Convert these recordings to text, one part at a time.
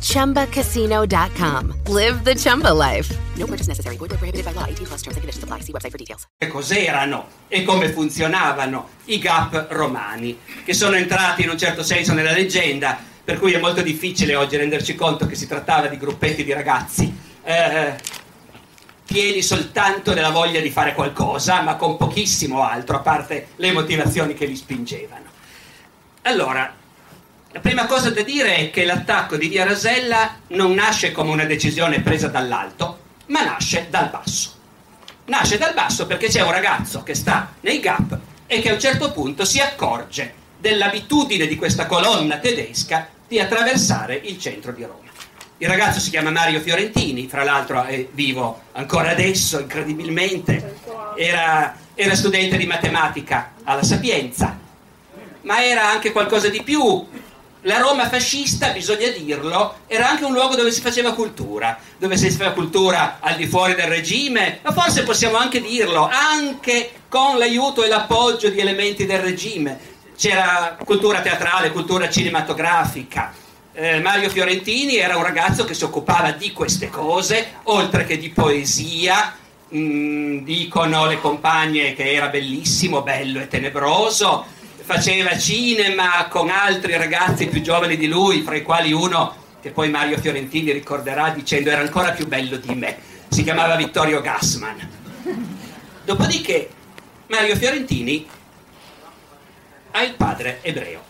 ChumbaCasino.com. Live the Chumba life. No purchase necessary. Void prohibited by law. 18 plus terms and conditions apply. See website for details. che cos'erano e come funzionavano i GAP romani, che sono entrati in un certo senso nella leggenda, per cui è molto difficile oggi renderci conto che si trattava di gruppetti di ragazzi eh, pieni soltanto della voglia di fare qualcosa, ma con pochissimo altro, a parte le motivazioni che li spingevano. Allora, la prima cosa da dire è che l'attacco di Via Rasella non nasce come una decisione presa dall'alto, ma nasce dal basso nasce dal basso perché c'è un ragazzo che sta nei gap e che a un certo punto si accorge dell'abitudine di questa colonna tedesca di attraversare il centro di Roma. Il ragazzo si chiama Mario Fiorentini, fra l'altro è vivo ancora adesso, incredibilmente, era, era studente di matematica alla Sapienza, ma era anche qualcosa di più. La Roma fascista, bisogna dirlo, era anche un luogo dove si faceva cultura, dove si faceva cultura al di fuori del regime, ma forse possiamo anche dirlo, anche con l'aiuto e l'appoggio di elementi del regime. C'era cultura teatrale, cultura cinematografica. Eh, Mario Fiorentini era un ragazzo che si occupava di queste cose, oltre che di poesia, Mm, dicono le compagne che era bellissimo, bello e tenebroso, faceva cinema con altri ragazzi più giovani di lui, fra i quali uno che poi Mario Fiorentini ricorderà dicendo era ancora più bello di me, si chiamava Vittorio Gassman. Dopodiché Mario Fiorentini ha il padre ebreo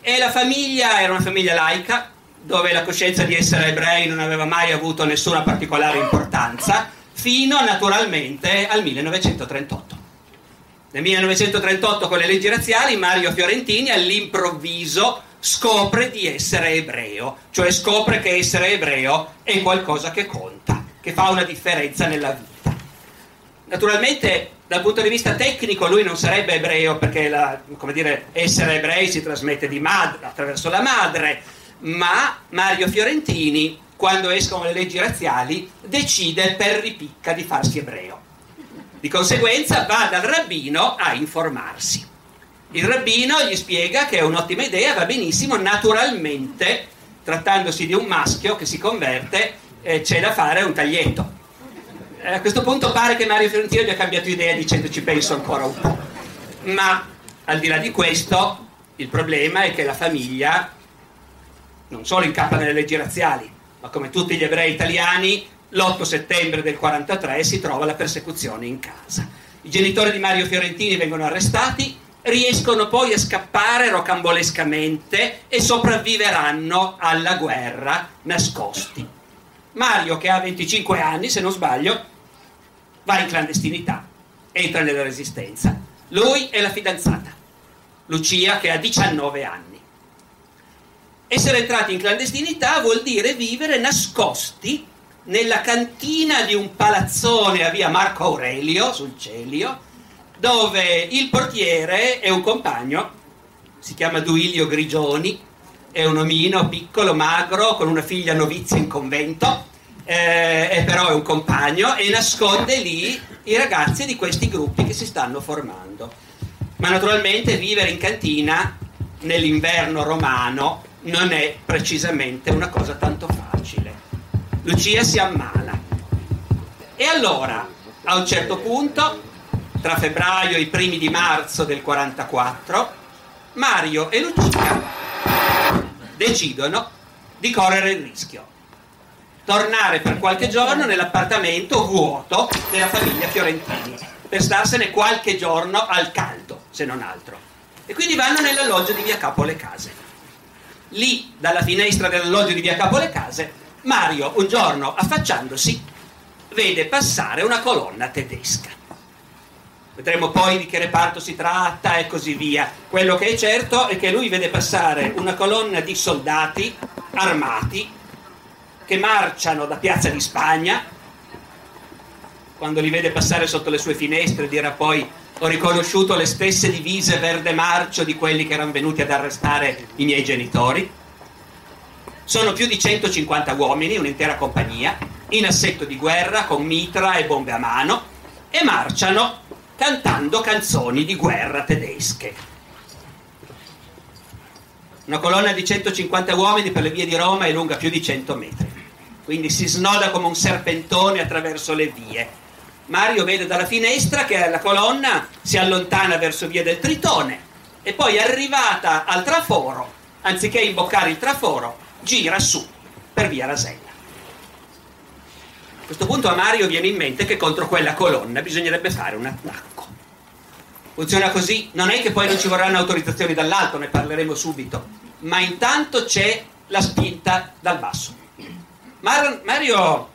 e la famiglia era una famiglia laica dove la coscienza di essere ebrei non aveva mai avuto nessuna particolare importanza fino naturalmente al 1938. Nel 1938 con le leggi razziali Mario Fiorentini all'improvviso scopre di essere ebreo, cioè scopre che essere ebreo è qualcosa che conta, che fa una differenza nella vita. Naturalmente dal punto di vista tecnico lui non sarebbe ebreo perché la, dire, essere ebrei si trasmette madre, attraverso la madre, ma Mario Fiorentini quando escono le leggi razziali decide per ripicca di farsi ebreo. Di conseguenza va dal rabbino a informarsi. Il rabbino gli spiega che è un'ottima idea, va benissimo, naturalmente, trattandosi di un maschio che si converte, eh, c'è da fare un taglietto. Eh, a questo punto pare che Mario Fiorentino abbia cambiato idea dicendo ci penso ancora un po'. Ma al di là di questo, il problema è che la famiglia non solo incappa nelle leggi razziali, ma come tutti gli ebrei italiani, l'8 settembre del 43 si trova la persecuzione in casa. I genitori di Mario Fiorentini vengono arrestati, riescono poi a scappare rocambolescamente e sopravviveranno alla guerra nascosti. Mario, che ha 25 anni, se non sbaglio, va in clandestinità, entra nella resistenza. Lui e la fidanzata, Lucia, che ha 19 anni. Essere entrati in clandestinità vuol dire vivere nascosti nella cantina di un palazzone a via Marco Aurelio, sul Celio, dove il portiere è un compagno, si chiama Duilio Grigioni, è un omino piccolo, magro, con una figlia novizia in convento, eh, però è un compagno e nasconde lì i ragazzi di questi gruppi che si stanno formando. Ma naturalmente vivere in cantina nell'inverno romano non è precisamente una cosa tanto facile. Lucia si ammala. E allora, a un certo punto, tra febbraio e i primi di marzo del 44, Mario e Lucia decidono di correre il rischio. Tornare per qualche giorno nell'appartamento vuoto della famiglia Fiorentini, per starsene qualche giorno al caldo, se non altro. E quindi vanno nell'alloggio di via Capo le Case lì dalla finestra dell'alloggio di via Capo le Case, Mario un giorno affacciandosi vede passare una colonna tedesca. Vedremo poi di che reparto si tratta e così via. Quello che è certo è che lui vede passare una colonna di soldati armati che marciano da Piazza di Spagna quando li vede passare sotto le sue finestre, dirà poi ho riconosciuto le stesse divise verde marcio di quelli che erano venuti ad arrestare i miei genitori. Sono più di 150 uomini, un'intera compagnia, in assetto di guerra, con mitra e bombe a mano, e marciano cantando canzoni di guerra tedesche. Una colonna di 150 uomini per le vie di Roma è lunga più di 100 metri, quindi si snoda come un serpentone attraverso le vie. Mario vede dalla finestra che la colonna si allontana verso via del Tritone e poi arrivata al traforo, anziché imboccare il traforo, gira su per via Rasella. A questo punto a Mario viene in mente che contro quella colonna bisognerebbe fare un attacco. Funziona così, non è che poi non ci vorranno autorizzazioni dall'alto, ne parleremo subito, ma intanto c'è la spinta dal basso. Mar- Mario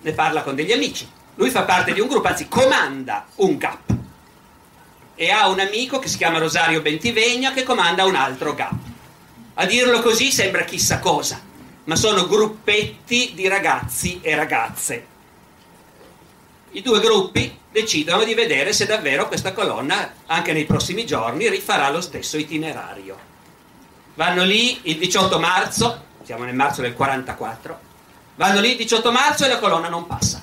ne parla con degli amici, lui fa parte di un gruppo, anzi comanda un GAP e ha un amico che si chiama Rosario Bentivegna che comanda un altro GAP. A dirlo così sembra chissà cosa, ma sono gruppetti di ragazzi e ragazze. I due gruppi decidono di vedere se davvero questa colonna, anche nei prossimi giorni, rifarà lo stesso itinerario. Vanno lì il 18 marzo, siamo nel marzo del 44, vanno lì il 18 marzo e la colonna non passa.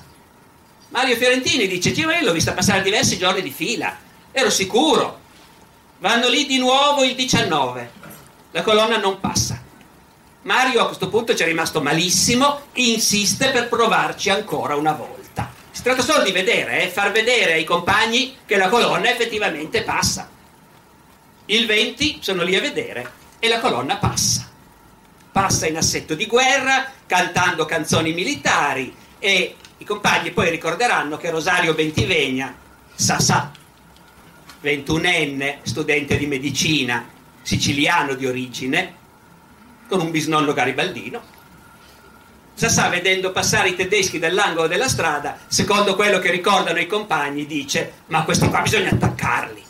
Mario Fiorentini dice, io l'ho vista passare diversi giorni di fila, ero sicuro. Vanno lì di nuovo il 19, la colonna non passa. Mario a questo punto ci è rimasto malissimo, insiste per provarci ancora una volta. Si tratta solo di vedere, eh, far vedere ai compagni che la colonna effettivamente passa. Il 20 sono lì a vedere e la colonna passa. Passa in assetto di guerra, cantando canzoni militari e i compagni poi ricorderanno che Rosario Bentivegna, Sasà, 21enne, studente di medicina, siciliano di origine, con un bisnonno garibaldino, Sassà, vedendo passare i tedeschi dall'angolo della strada, secondo quello che ricordano i compagni, dice: Ma questi qua bisogna attaccarli.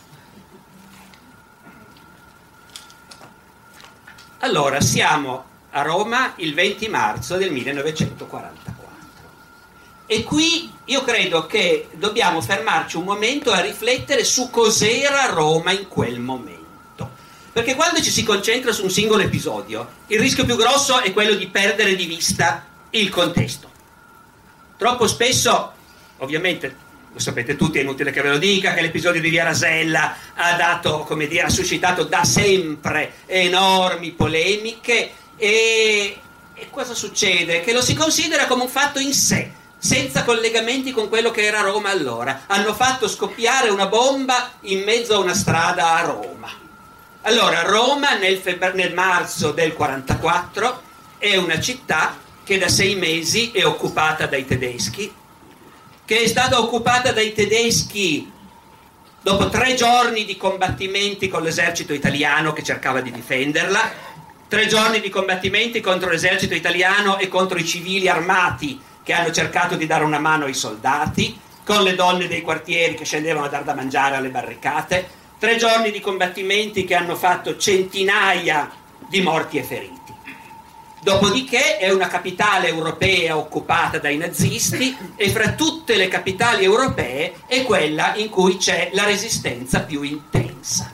Allora, siamo a Roma il 20 marzo del 1944. E qui io credo che dobbiamo fermarci un momento a riflettere su cos'era Roma in quel momento. Perché quando ci si concentra su un singolo episodio, il rischio più grosso è quello di perdere di vista il contesto. Troppo spesso, ovviamente, lo sapete tutti, è inutile che ve lo dica, che l'episodio di Via Rasella ha dato, dire, ha suscitato da sempre enormi polemiche e, e cosa succede? Che lo si considera come un fatto in sé, senza collegamenti con quello che era Roma allora. Hanno fatto scoppiare una bomba in mezzo a una strada a Roma. Allora, Roma nel, febbre- nel marzo del 44 è una città che da sei mesi è occupata dai tedeschi, che è stata occupata dai tedeschi dopo tre giorni di combattimenti con l'esercito italiano che cercava di difenderla, tre giorni di combattimenti contro l'esercito italiano e contro i civili armati che hanno cercato di dare una mano ai soldati, con le donne dei quartieri che scendevano a dar da mangiare alle barricate, tre giorni di combattimenti che hanno fatto centinaia di morti e feriti. Dopodiché è una capitale europea occupata dai nazisti e fra tutte le capitali europee è quella in cui c'è la resistenza più intensa.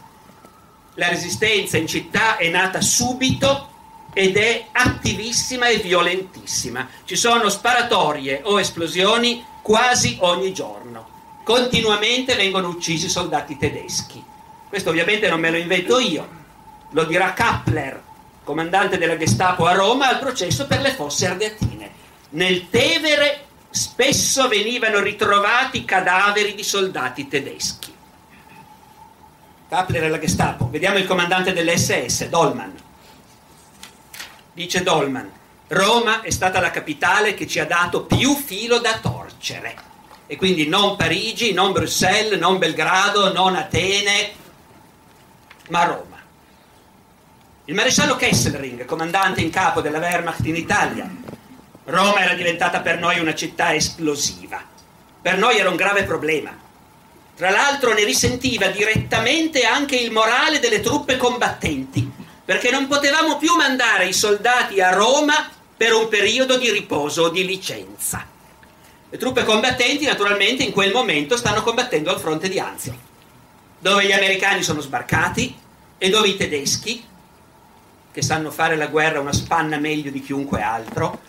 La resistenza in città è nata subito ed è attivissima e violentissima. Ci sono sparatorie o esplosioni quasi ogni giorno. Continuamente vengono uccisi soldati tedeschi. Questo ovviamente non me lo invento io, lo dirà Kappler, comandante della Gestapo a Roma, al processo per le fosse ardeatine. Nel Tevere spesso venivano ritrovati cadaveri di soldati tedeschi. Kappler e la Gestapo. Vediamo il comandante dell'SS, Dolman. Dice Dolman, Roma è stata la capitale che ci ha dato più filo da torcere. E quindi non Parigi, non Bruxelles, non Belgrado, non Atene, ma Roma. Il maresciallo Kesselring, comandante in capo della Wehrmacht in Italia. Roma era diventata per noi una città esplosiva. Per noi era un grave problema. Tra l'altro ne risentiva direttamente anche il morale delle truppe combattenti, perché non potevamo più mandare i soldati a Roma per un periodo di riposo o di licenza. Le truppe combattenti naturalmente in quel momento stanno combattendo al fronte di Anzio, dove gli americani sono sbarcati e dove i tedeschi, che sanno fare la guerra una spanna meglio di chiunque altro,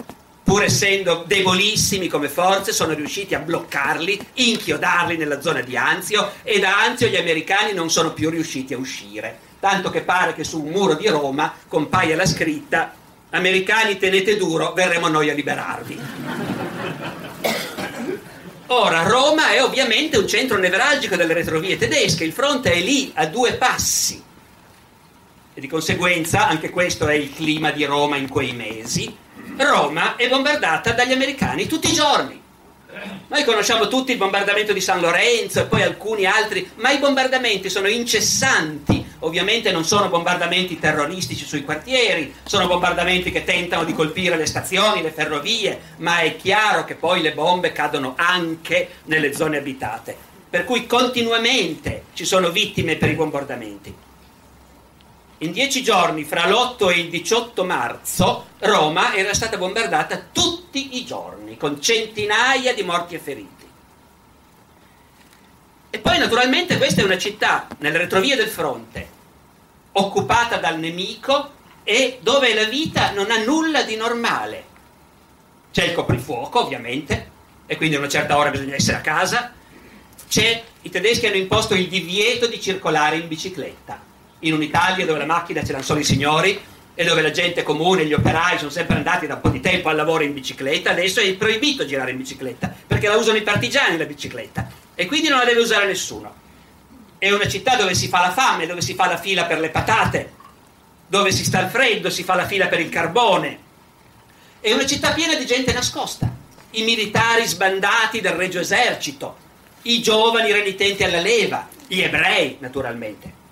pur essendo debolissimi come forze, sono riusciti a bloccarli, inchiodarli nella zona di Anzio e da Anzio gli americani non sono più riusciti a uscire. Tanto che pare che su un muro di Roma compaia la scritta Americani tenete duro, verremo noi a liberarvi. Ora, Roma è ovviamente un centro nevralgico delle retrovie tedesche, il fronte è lì a due passi e di conseguenza anche questo è il clima di Roma in quei mesi. Roma è bombardata dagli americani tutti i giorni. Noi conosciamo tutti il bombardamento di San Lorenzo e poi alcuni altri, ma i bombardamenti sono incessanti. Ovviamente non sono bombardamenti terroristici sui quartieri, sono bombardamenti che tentano di colpire le stazioni, le ferrovie, ma è chiaro che poi le bombe cadono anche nelle zone abitate. Per cui continuamente ci sono vittime per i bombardamenti. In dieci giorni, fra l'8 e il 18 marzo, Roma era stata bombardata tutti i giorni, con centinaia di morti e feriti. E poi naturalmente questa è una città, nelle retrovie del fronte, occupata dal nemico e dove la vita non ha nulla di normale. C'è il coprifuoco, ovviamente, e quindi a una certa ora bisogna essere a casa. C'è, I tedeschi hanno imposto il divieto di circolare in bicicletta in un'Italia dove la macchina ce l'hanno solo i signori e dove la gente comune, gli operai sono sempre andati da un po' di tempo al lavoro in bicicletta, adesso è proibito girare in bicicletta perché la usano i partigiani la bicicletta e quindi non la deve usare nessuno. È una città dove si fa la fame, dove si fa la fila per le patate, dove si sta al freddo, si fa la fila per il carbone. È una città piena di gente nascosta, i militari sbandati del regio esercito, i giovani renitenti alla leva, gli ebrei naturalmente.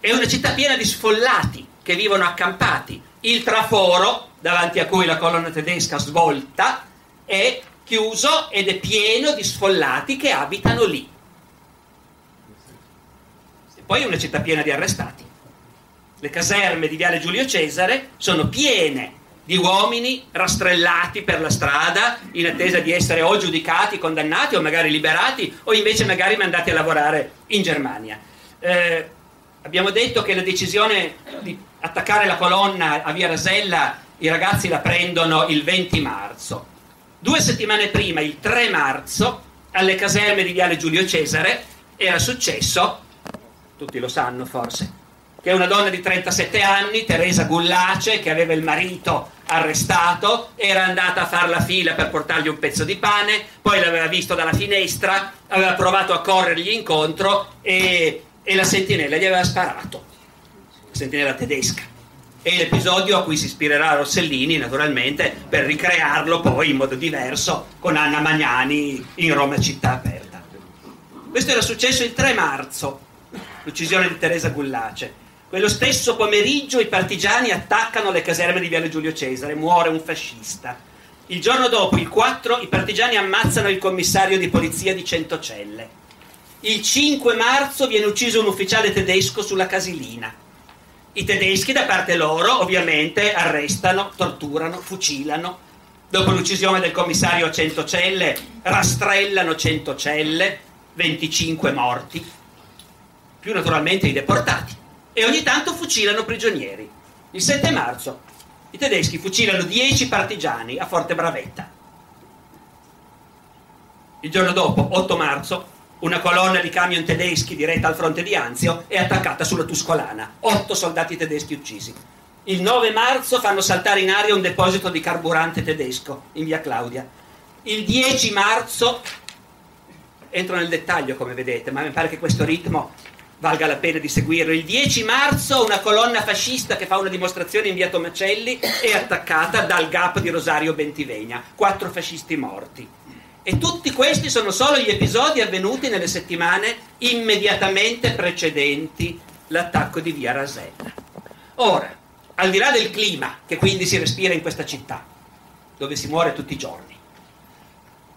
È una città piena di sfollati che vivono accampati. Il traforo, davanti a cui la colonna tedesca svolta, è chiuso ed è pieno di sfollati che abitano lì. E poi è una città piena di arrestati. Le caserme di Viale Giulio Cesare sono piene di uomini rastrellati per la strada in attesa di essere o giudicati, condannati o magari liberati o invece magari mandati a lavorare in Germania. Eh, Abbiamo detto che la decisione di attaccare la colonna a Via Rasella i ragazzi la prendono il 20 marzo. Due settimane prima, il 3 marzo, alle caserme di Viale Giulio Cesare era successo, tutti lo sanno forse, che una donna di 37 anni, Teresa Gullace, che aveva il marito arrestato, era andata a fare la fila per portargli un pezzo di pane, poi l'aveva visto dalla finestra, aveva provato a corrergli incontro e e la sentinella gli aveva sparato, la sentinella tedesca. E l'episodio a cui si ispirerà Rossellini, naturalmente, per ricrearlo poi in modo diverso con Anna Magnani in Roma città aperta. Questo era successo il 3 marzo, l'uccisione di Teresa Gullace. Quello stesso pomeriggio i partigiani attaccano le caserme di Viale Giulio Cesare, muore un fascista. Il giorno dopo, il 4, i partigiani ammazzano il commissario di polizia di Centocelle il 5 marzo viene ucciso un ufficiale tedesco sulla Casilina. I tedeschi da parte loro ovviamente arrestano, torturano, fucilano. Dopo l'uccisione del commissario Centocelle rastrellano Centocelle, 25 morti, più naturalmente i deportati. E ogni tanto fucilano prigionieri. Il 7 marzo i tedeschi fucilano 10 partigiani a Forte Bravetta. Il giorno dopo, 8 marzo, una colonna di camion tedeschi diretta al fronte di Anzio è attaccata sulla Tuscolana. Otto soldati tedeschi uccisi. Il 9 marzo fanno saltare in aria un deposito di carburante tedesco in via Claudia. Il 10 marzo, entro nel dettaglio come vedete, ma mi pare che questo ritmo valga la pena di seguirlo. Il 10 marzo una colonna fascista che fa una dimostrazione in via Tomacelli è attaccata dal GAP di Rosario Bentivegna. Quattro fascisti morti. E tutti questi sono solo gli episodi avvenuti nelle settimane immediatamente precedenti l'attacco di Via Rasella. Ora, al di là del clima che quindi si respira in questa città, dove si muore tutti i giorni,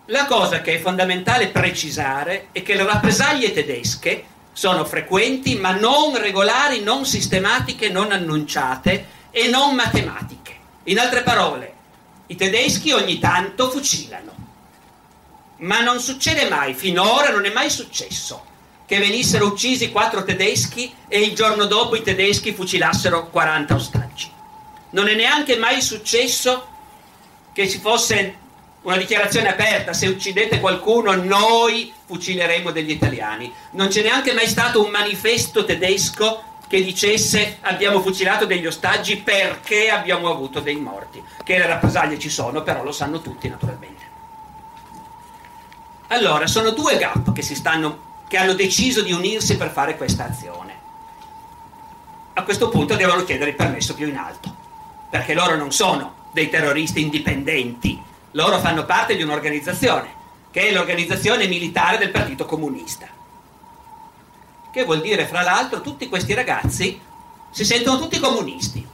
la cosa che è fondamentale precisare è che le rappresaglie tedesche sono frequenti ma non regolari, non sistematiche, non annunciate e non matematiche. In altre parole, i tedeschi ogni tanto fucilano ma non succede mai, finora non è mai successo che venissero uccisi quattro tedeschi e il giorno dopo i tedeschi fucilassero 40 ostaggi. Non è neanche mai successo che ci fosse una dichiarazione aperta, se uccidete qualcuno noi fucileremo degli italiani. Non c'è neanche mai stato un manifesto tedesco che dicesse abbiamo fucilato degli ostaggi perché abbiamo avuto dei morti. Che le rappresaglie ci sono, però lo sanno tutti naturalmente. Allora, sono due GAP che, stanno, che hanno deciso di unirsi per fare questa azione. A questo punto devono chiedere il permesso più in alto, perché loro non sono dei terroristi indipendenti, loro fanno parte di un'organizzazione, che è l'organizzazione militare del Partito Comunista. Che vuol dire, fra l'altro, tutti questi ragazzi si sentono tutti comunisti,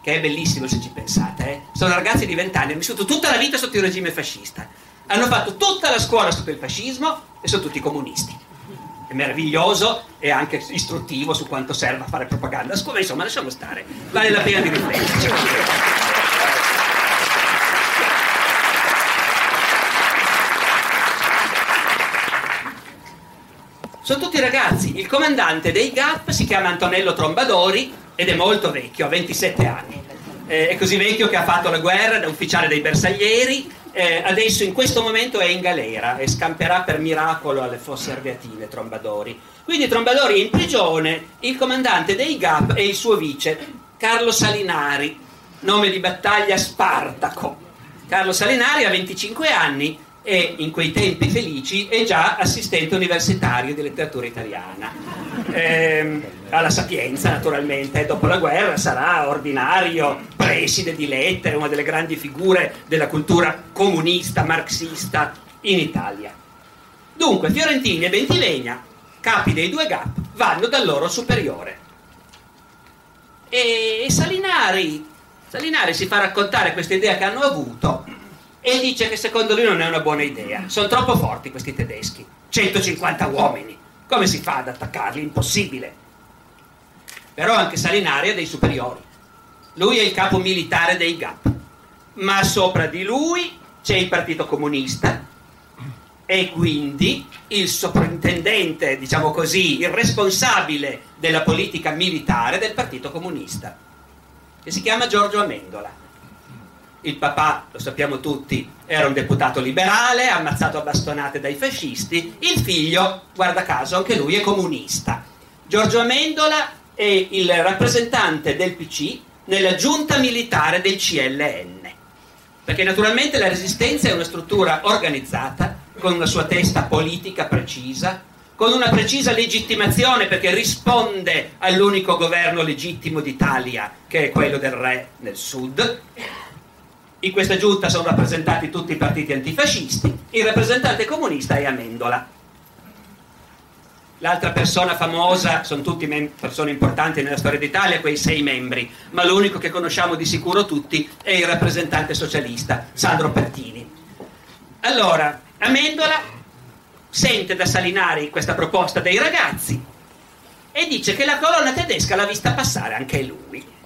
che è bellissimo se ci pensate, eh? sono ragazzi di vent'anni, hanno vissuto tutta la vita sotto il regime fascista, hanno fatto tutta la scuola sotto il fascismo e sono tutti comunisti. È meraviglioso e anche istruttivo su quanto serve a fare propaganda a scuola, insomma lasciamo stare, vale la pena di rifletterci. Sono tutti ragazzi. Il comandante dei GAP si chiama Antonello Trombadori ed è molto vecchio, ha 27 anni. Eh, è così vecchio che ha fatto la guerra da ufficiale dei bersaglieri. Eh, adesso in questo momento è in galera e scamperà per miracolo alle fosse ardeatine Trombadori. Quindi Trombadori è in prigione, il comandante dei GAP è il suo vice, Carlo Salinari, nome di battaglia Spartaco. Carlo Salinari ha 25 anni e in quei tempi felici è già assistente universitario di letteratura italiana. Eh, alla Sapienza, naturalmente, dopo la guerra sarà ordinario, preside di lettere, una delle grandi figure della cultura comunista, marxista in Italia. Dunque, Fiorentini e Bentivegna, capi dei due GAP, vanno dal loro superiore. E Salinari, Salinari si fa raccontare questa idea che hanno avuto e dice che secondo lui non è una buona idea. Sono troppo forti questi tedeschi, 150 uomini. Come si fa ad attaccarli? Impossibile. Però anche Salinari ha dei superiori. Lui è il capo militare dei GAP, ma sopra di lui c'è il Partito Comunista e quindi il soprintendente, diciamo così, il responsabile della politica militare del Partito Comunista, che si chiama Giorgio Amendola il papà, lo sappiamo tutti, era un deputato liberale, ammazzato a bastonate dai fascisti, il figlio, guarda caso, anche lui è comunista. Giorgio Amendola è il rappresentante del PC nella giunta militare del CLN, perché naturalmente la resistenza è una struttura organizzata, con una sua testa politica precisa, con una precisa legittimazione perché risponde all'unico governo legittimo d'Italia, che è quello del re nel sud, in questa giunta sono rappresentati tutti i partiti antifascisti, il rappresentante comunista è Amendola. L'altra persona famosa, sono tutti mem- persone importanti nella storia d'Italia, quei sei membri, ma l'unico che conosciamo di sicuro tutti è il rappresentante socialista, Sandro Pertini. Allora, Amendola sente da Salinari questa proposta dei ragazzi e dice che la colonna tedesca l'ha vista passare anche lui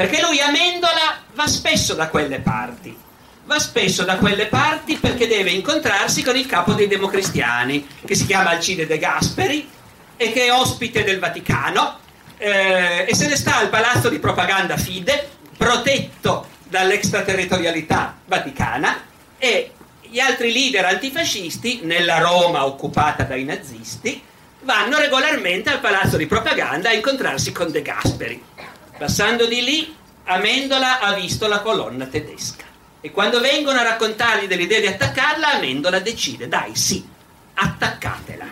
perché lui Amendola va spesso da quelle parti. Va spesso da quelle parti perché deve incontrarsi con il capo dei democristiani, che si chiama Alcide De Gasperi e che è ospite del Vaticano eh, e se ne sta al palazzo di propaganda Fide, protetto dall'extraterritorialità vaticana e gli altri leader antifascisti, nella Roma occupata dai nazisti, vanno regolarmente al palazzo di propaganda a incontrarsi con De Gasperi. Passando di lì, Amendola ha visto la colonna tedesca. E quando vengono a raccontargli dell'idea di attaccarla, Amendola decide, dai, sì, attaccatela.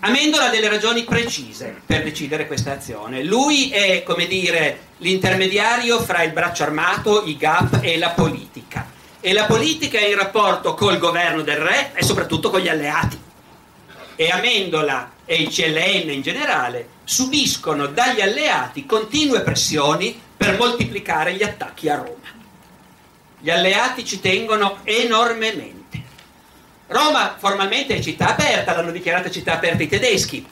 Amendola ha delle ragioni precise per decidere questa azione. Lui è, come dire, l'intermediario fra il braccio armato, i GAP e la politica. E la politica è in rapporto col governo del re e soprattutto con gli alleati e Amendola e il CLN in generale subiscono dagli alleati continue pressioni per moltiplicare gli attacchi a Roma. Gli alleati ci tengono enormemente. Roma formalmente è città aperta, l'hanno dichiarata città aperta i tedeschi,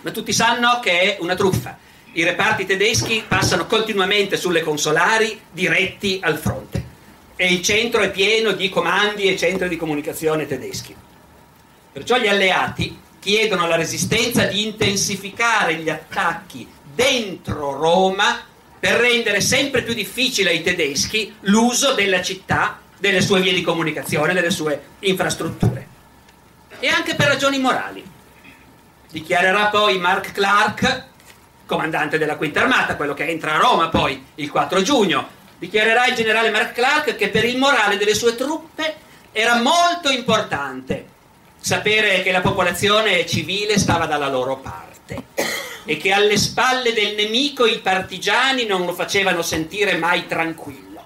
ma tutti sanno che è una truffa. I reparti tedeschi passano continuamente sulle consolari diretti al fronte. e il centro è pieno di comandi e centri di comunicazione tedeschi. Perciò gli alleati chiedono alla resistenza di intensificare gli attacchi dentro Roma per rendere sempre più difficile ai tedeschi l'uso della città, delle sue vie di comunicazione, delle sue infrastrutture. E anche per ragioni morali. Dichiarerà poi Mark Clark, comandante della Quinta Armata, quello che entra a Roma poi il 4 giugno, dichiarerà il generale Mark Clark che per il morale delle sue truppe era molto importante sapere che la popolazione civile stava dalla loro parte e che alle spalle del nemico i partigiani non lo facevano sentire mai tranquillo.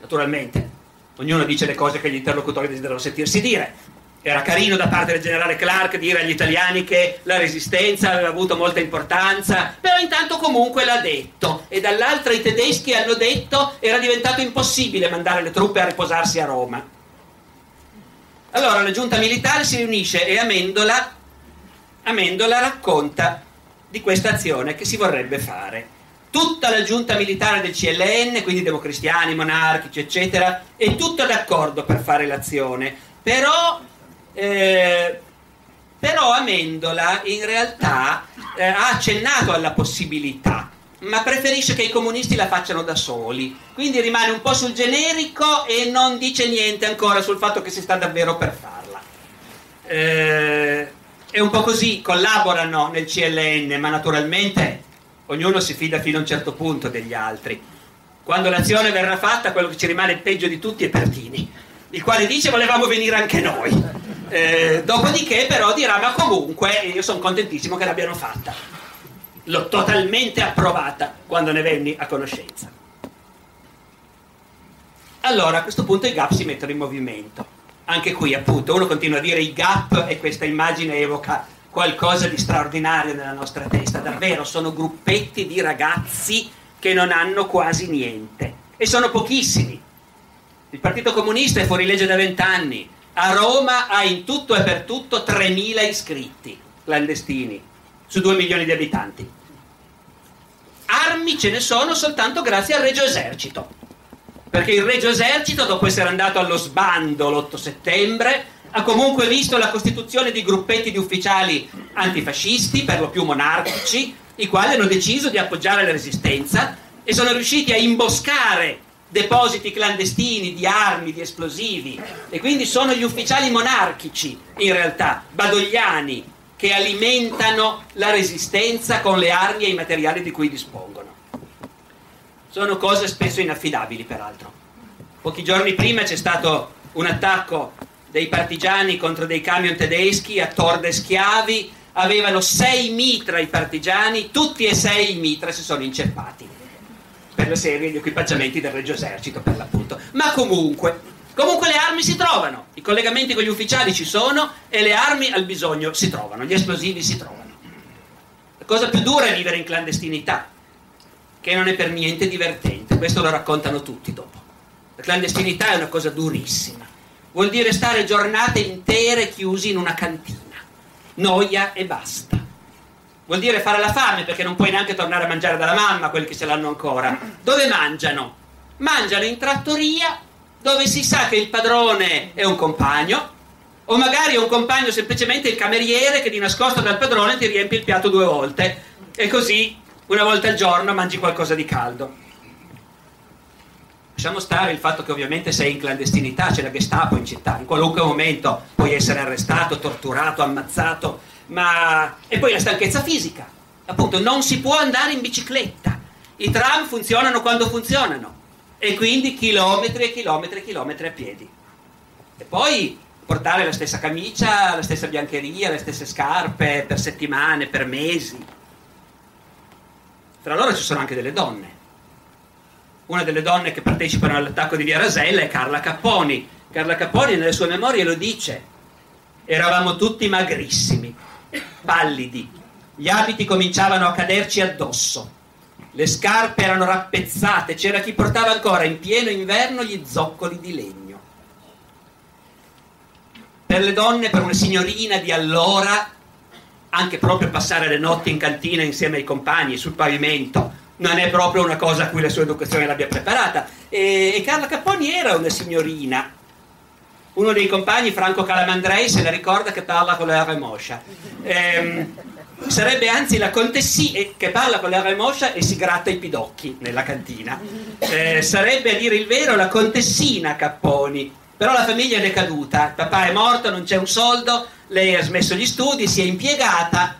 Naturalmente, ognuno dice le cose che gli interlocutori desiderano sentirsi dire. Era carino da parte del generale Clark dire agli italiani che la resistenza aveva avuto molta importanza, però intanto comunque l'ha detto e dall'altra i tedeschi hanno detto era diventato impossibile mandare le truppe a riposarsi a Roma. Allora la giunta militare si riunisce e Amendola, Amendola racconta di questa azione che si vorrebbe fare. Tutta la giunta militare del CLN, quindi democristiani, monarchici, eccetera, è tutta d'accordo per fare l'azione, però, eh, però Amendola in realtà eh, ha accennato alla possibilità ma preferisce che i comunisti la facciano da soli. Quindi rimane un po' sul generico e non dice niente ancora sul fatto che si sta davvero per farla. Eh, è un po' così, collaborano nel CLN, ma naturalmente ognuno si fida fino a un certo punto degli altri. Quando l'azione verrà fatta, quello che ci rimane peggio di tutti è Pertini, il quale dice volevamo venire anche noi. Eh, dopodiché però dirà ma comunque io sono contentissimo che l'abbiano fatta l'ho totalmente approvata quando ne venni a conoscenza. Allora a questo punto i gap si mettono in movimento. Anche qui appunto uno continua a dire i gap e questa immagine evoca qualcosa di straordinario nella nostra testa. Davvero sono gruppetti di ragazzi che non hanno quasi niente e sono pochissimi. Il Partito Comunista è fuori legge da vent'anni. A Roma ha in tutto e per tutto 3.000 iscritti clandestini su 2 milioni di abitanti. Armi ce ne sono soltanto grazie al Regio Esercito, perché il Regio Esercito, dopo essere andato allo sbando l'8 settembre, ha comunque visto la costituzione di gruppetti di ufficiali antifascisti, per lo più monarchici, i quali hanno deciso di appoggiare la resistenza e sono riusciti a imboscare depositi clandestini di armi, di esplosivi e quindi sono gli ufficiali monarchici in realtà, badogliani, che alimentano la resistenza con le armi e i materiali di cui dispongono. Sono cose spesso inaffidabili, peraltro. Pochi giorni prima c'è stato un attacco dei partigiani contro dei camion tedeschi a Torde Schiavi, avevano sei mitra i partigiani, tutti e sei i mitra si sono inceppati per la serie di equipaggiamenti del Regio Esercito, per l'appunto. Ma comunque, Comunque le armi si trovano, i collegamenti con gli ufficiali ci sono e le armi al bisogno si trovano, gli esplosivi si trovano. La cosa più dura è vivere in clandestinità, che non è per niente divertente, questo lo raccontano tutti dopo. La clandestinità è una cosa durissima, vuol dire stare giornate intere chiusi in una cantina, noia e basta. Vuol dire fare la fame perché non puoi neanche tornare a mangiare dalla mamma, quelli che ce l'hanno ancora. Dove mangiano? Mangiano in trattoria dove si sa che il padrone è un compagno, o magari è un compagno semplicemente il cameriere che di nascosto dal padrone ti riempie il piatto due volte e così una volta al giorno mangi qualcosa di caldo. Lasciamo stare il fatto che ovviamente sei in clandestinità, c'è la Gestapo in città, in qualunque momento puoi essere arrestato, torturato, ammazzato, ma... e poi la stanchezza fisica. Appunto, non si può andare in bicicletta. I tram funzionano quando funzionano e quindi chilometri e chilometri e chilometri a piedi. E poi portare la stessa camicia, la stessa biancheria, le stesse scarpe per settimane, per mesi. Tra loro ci sono anche delle donne. Una delle donne che partecipano all'attacco di Via Rasella è Carla Capponi. Carla Capponi nelle sue memorie lo dice. Eravamo tutti magrissimi, pallidi. Gli abiti cominciavano a caderci addosso le scarpe erano rappezzate, c'era chi portava ancora in pieno inverno gli zoccoli di legno. Per le donne, per una signorina di allora, anche proprio passare le notti in cantina insieme ai compagni sul pavimento non è proprio una cosa a cui la sua educazione l'abbia preparata. E, e Carla Capponi era una signorina. Uno dei compagni, Franco Calamandrei, se la ricorda che parla con la R moscia. Ehm, sarebbe anzi la contessina che parla con la R moscia e si gratta i pidocchi nella cantina. Eh, sarebbe a dire il vero la contessina Capponi. Però la famiglia è decaduta, papà è morto, non c'è un soldo, lei ha smesso gli studi, si è impiegata,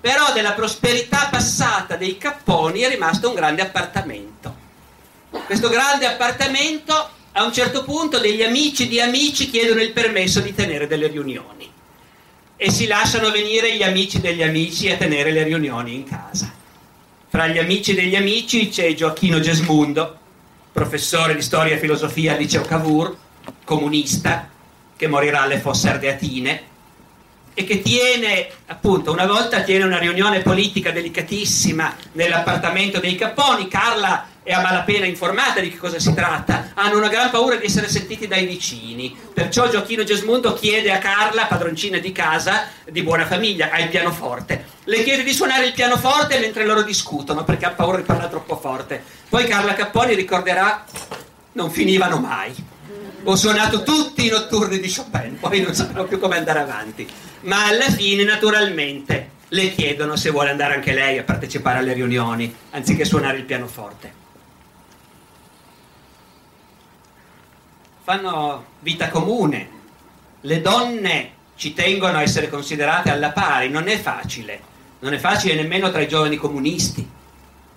però della prosperità passata dei Capponi è rimasto un grande appartamento. Questo grande appartamento, a un certo punto, degli amici di amici chiedono il permesso di tenere delle riunioni e si lasciano venire gli amici degli amici a tenere le riunioni in casa. Fra gli amici degli amici c'è Gioacchino Gesmundo, professore di storia e filosofia al liceo Cavour, comunista, che morirà alle fosse ardeatine, e che tiene, appunto, una volta tiene una riunione politica delicatissima nell'appartamento dei Capponi. Carla è a malapena informata di che cosa si tratta, hanno una gran paura di essere sentiti dai vicini. Perciò Gioacchino Gesmundo chiede a Carla, padroncina di casa, di buona famiglia, ha il pianoforte. Le chiede di suonare il pianoforte mentre loro discutono perché ha paura di parlare troppo forte. Poi Carla Capponi ricorderà, non finivano mai ho suonato tutti i notturni di Chopin, poi non sapevo più come andare avanti. Ma alla fine, naturalmente, le chiedono se vuole andare anche lei a partecipare alle riunioni, anziché suonare il pianoforte. Fanno vita comune. Le donne ci tengono a essere considerate alla pari, non è facile. Non è facile nemmeno tra i giovani comunisti.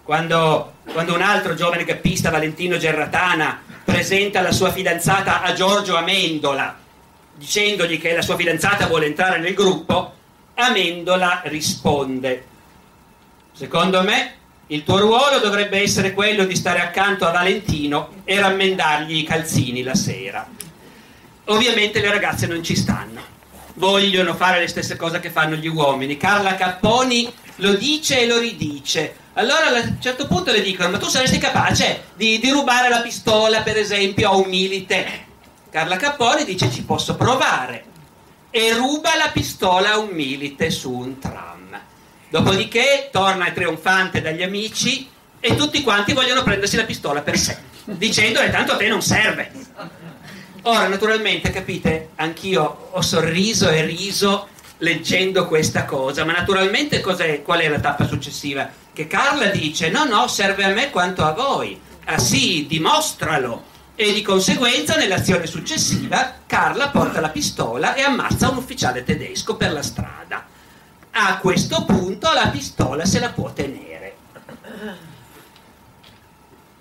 Quando, quando un altro giovane cappista, Valentino Gerratana, presenta la sua fidanzata a Giorgio Amendola, dicendogli che la sua fidanzata vuole entrare nel gruppo, Amendola risponde, secondo me il tuo ruolo dovrebbe essere quello di stare accanto a Valentino e rammendargli i calzini la sera. Ovviamente le ragazze non ci stanno, vogliono fare le stesse cose che fanno gli uomini. Carla Capponi lo dice e lo ridice. Allora a un certo punto le dicono, ma tu saresti capace di, di rubare la pistola, per esempio, a un milite? Carla Capponi dice ci posso provare e ruba la pistola a un milite su un tram. Dopodiché torna trionfante dagli amici e tutti quanti vogliono prendersi la pistola per sé, dicendole tanto a te non serve. Ora, naturalmente, capite, anch'io ho sorriso e riso leggendo questa cosa, ma naturalmente qual è la tappa successiva? Che Carla dice no, no, serve a me quanto a voi. Ah sì, dimostralo. E di conseguenza nell'azione successiva Carla porta la pistola e ammazza un ufficiale tedesco per la strada. A questo punto la pistola se la può tenere.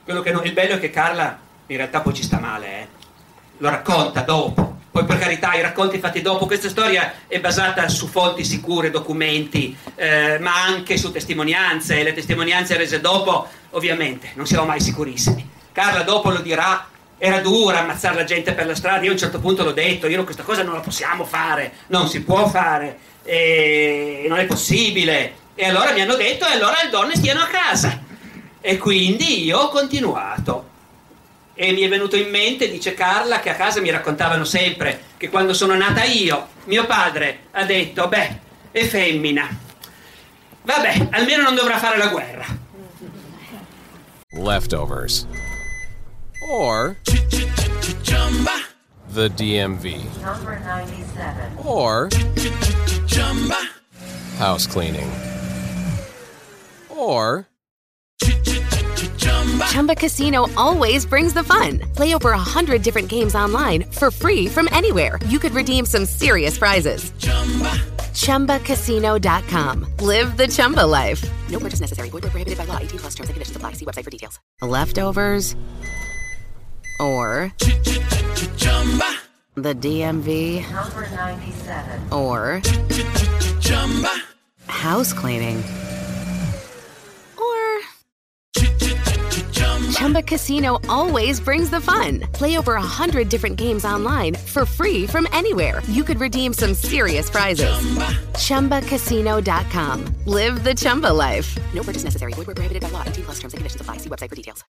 Quello che non, il bello è che Carla in realtà poi ci sta male, eh? lo racconta dopo poi per carità i racconti fatti dopo, questa storia è basata su fonti sicure, documenti, eh, ma anche su testimonianze, e le testimonianze rese dopo ovviamente non siamo mai sicurissimi. Carla dopo lo dirà, era dura ammazzare la gente per la strada, io a un certo punto l'ho detto, io questa cosa non la possiamo fare, non si può fare, non è possibile. E allora mi hanno detto, e allora le donne stiano a casa. E quindi io ho continuato e mi è venuto in mente, dice Carla, che a casa mi raccontavano sempre che quando sono nata io, mio padre ha detto, beh, è femmina. Vabbè, almeno non dovrà fare la guerra. Leftovers. Or the DMV. Number 97. Or house cleaning. Or Chumba Casino always brings the fun. Play over a hundred different games online for free from anywhere. You could redeem some serious prizes. Chumba. ChumbaCasino.com. Live the Chumba life. No purchase necessary. Void where prohibited by law. 18 plus terms and conditions apply. See website for details. Leftovers or Chumba the DMV Number 97. or Chumba house cleaning Chumba Casino always brings the fun. Play over a hundred different games online for free from anywhere. You could redeem some serious prizes. ChumbaCasino.com. Live the Chumba life. No purchase necessary. Void where prohibited by law. 18 plus terms and conditions apply. See website for details.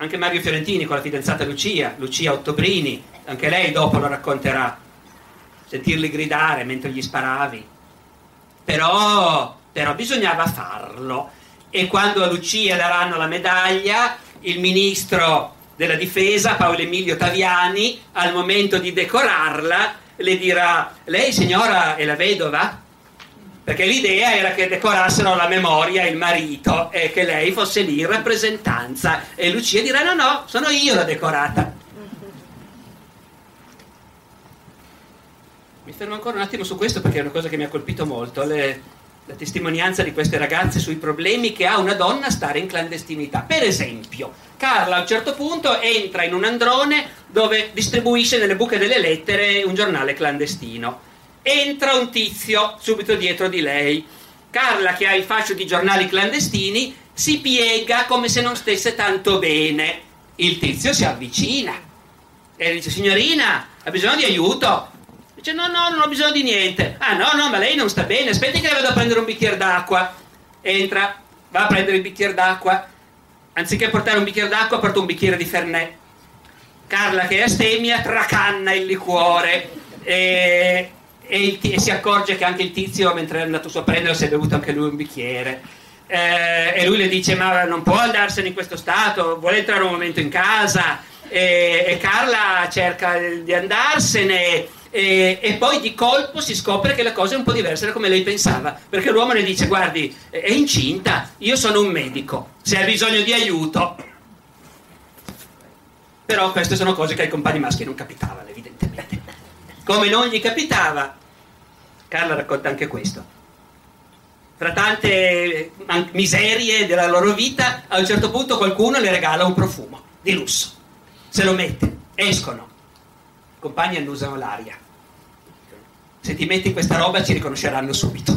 Anche Mario Fiorentini con la fidanzata Lucia, Lucia Ottobrini, anche lei dopo lo racconterà. Sentirli gridare mentre gli sparavi. Però, però bisognava farlo. e quando a Lucia daranno la medaglia, il ministro della difesa, Paolo Emilio Taviani, al momento di decorarla, le dirà, lei signora è la vedova? Perché l'idea era che decorassero la memoria il marito e che lei fosse lì in rappresentanza e Lucia dirà no no, sono io la decorata. Mi fermo ancora un attimo su questo perché è una cosa che mi ha colpito molto, le, la testimonianza di queste ragazze sui problemi che ha una donna stare in clandestinità. Per esempio, Carla a un certo punto entra in un androne dove distribuisce nelle buche delle lettere un giornale clandestino. Entra un tizio subito dietro di lei. Carla, che ha il fascio di giornali clandestini, si piega come se non stesse tanto bene. Il tizio si avvicina e dice: Signorina, ha bisogno di aiuto? Dice no, no, non ho bisogno di niente. Ah no, no, ma lei non sta bene, aspetti che le vado a prendere un bicchiere d'acqua. Entra, va a prendere il bicchiere d'acqua. Anziché portare un bicchiere d'acqua, porta un bicchiere di Fernet. Carla, che è astemia, tracanna il liquore e, e, il, e si accorge che anche il tizio, mentre è andato su a prendere, si è bevuto anche lui un bicchiere. Eh, e lui le dice: Ma non può andarsene in questo stato, vuole entrare un momento in casa. E, e Carla cerca di andarsene e, e, poi di colpo si scopre che la cosa è un po' diversa da come lei pensava, perché l'uomo le dice guardi, è incinta, io sono un medico, se ha bisogno di aiuto. Però queste sono cose che ai compagni maschi non capitavano, evidentemente. Come non gli capitava, Carla racconta anche questo. Fra tante miserie della loro vita, a un certo punto qualcuno le regala un profumo di lusso, se lo mette, escono, compagni annusano l'aria. Se ti metti questa roba ci riconosceranno subito.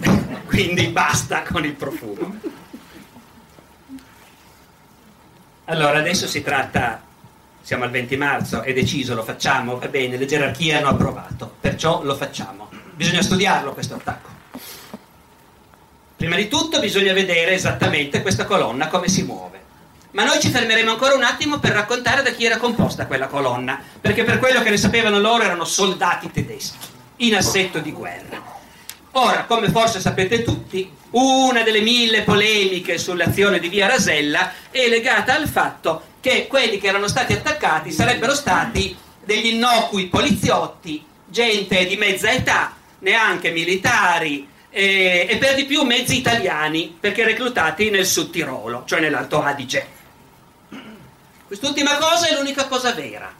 Quindi basta con il profumo. Allora, adesso si tratta, siamo al 20 marzo, è deciso, lo facciamo, va bene, le gerarchie hanno approvato, perciò lo facciamo. Bisogna studiarlo questo attacco. Prima di tutto bisogna vedere esattamente questa colonna come si muove. Ma noi ci fermeremo ancora un attimo per raccontare da chi era composta quella colonna, perché per quello che ne sapevano loro erano soldati tedeschi, in assetto di guerra. Ora, come forse sapete tutti, una delle mille polemiche sull'azione di Via Rasella è legata al fatto che quelli che erano stati attaccati sarebbero stati degli innocui poliziotti, gente di mezza età, neanche militari, eh, e per di più mezzi italiani, perché reclutati nel Sud Tirolo, cioè nell'Alto Adige. Quest'ultima cosa è l'unica cosa vera.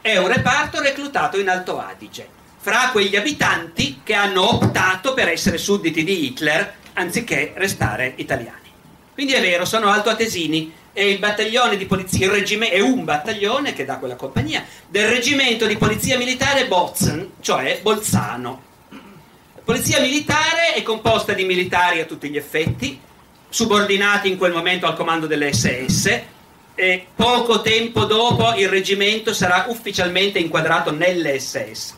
È un reparto reclutato in Alto Adige, fra quegli abitanti che hanno optato per essere sudditi di Hitler anziché restare italiani. Quindi è vero, sono altoatesini e il battaglione di polizia, il reggimento, è un battaglione che dà quella compagnia, del reggimento di polizia militare Bozen, cioè Bolzano. La polizia militare è composta di militari a tutti gli effetti, subordinati in quel momento al comando delle SS, e poco tempo dopo il reggimento sarà ufficialmente inquadrato nell'SS.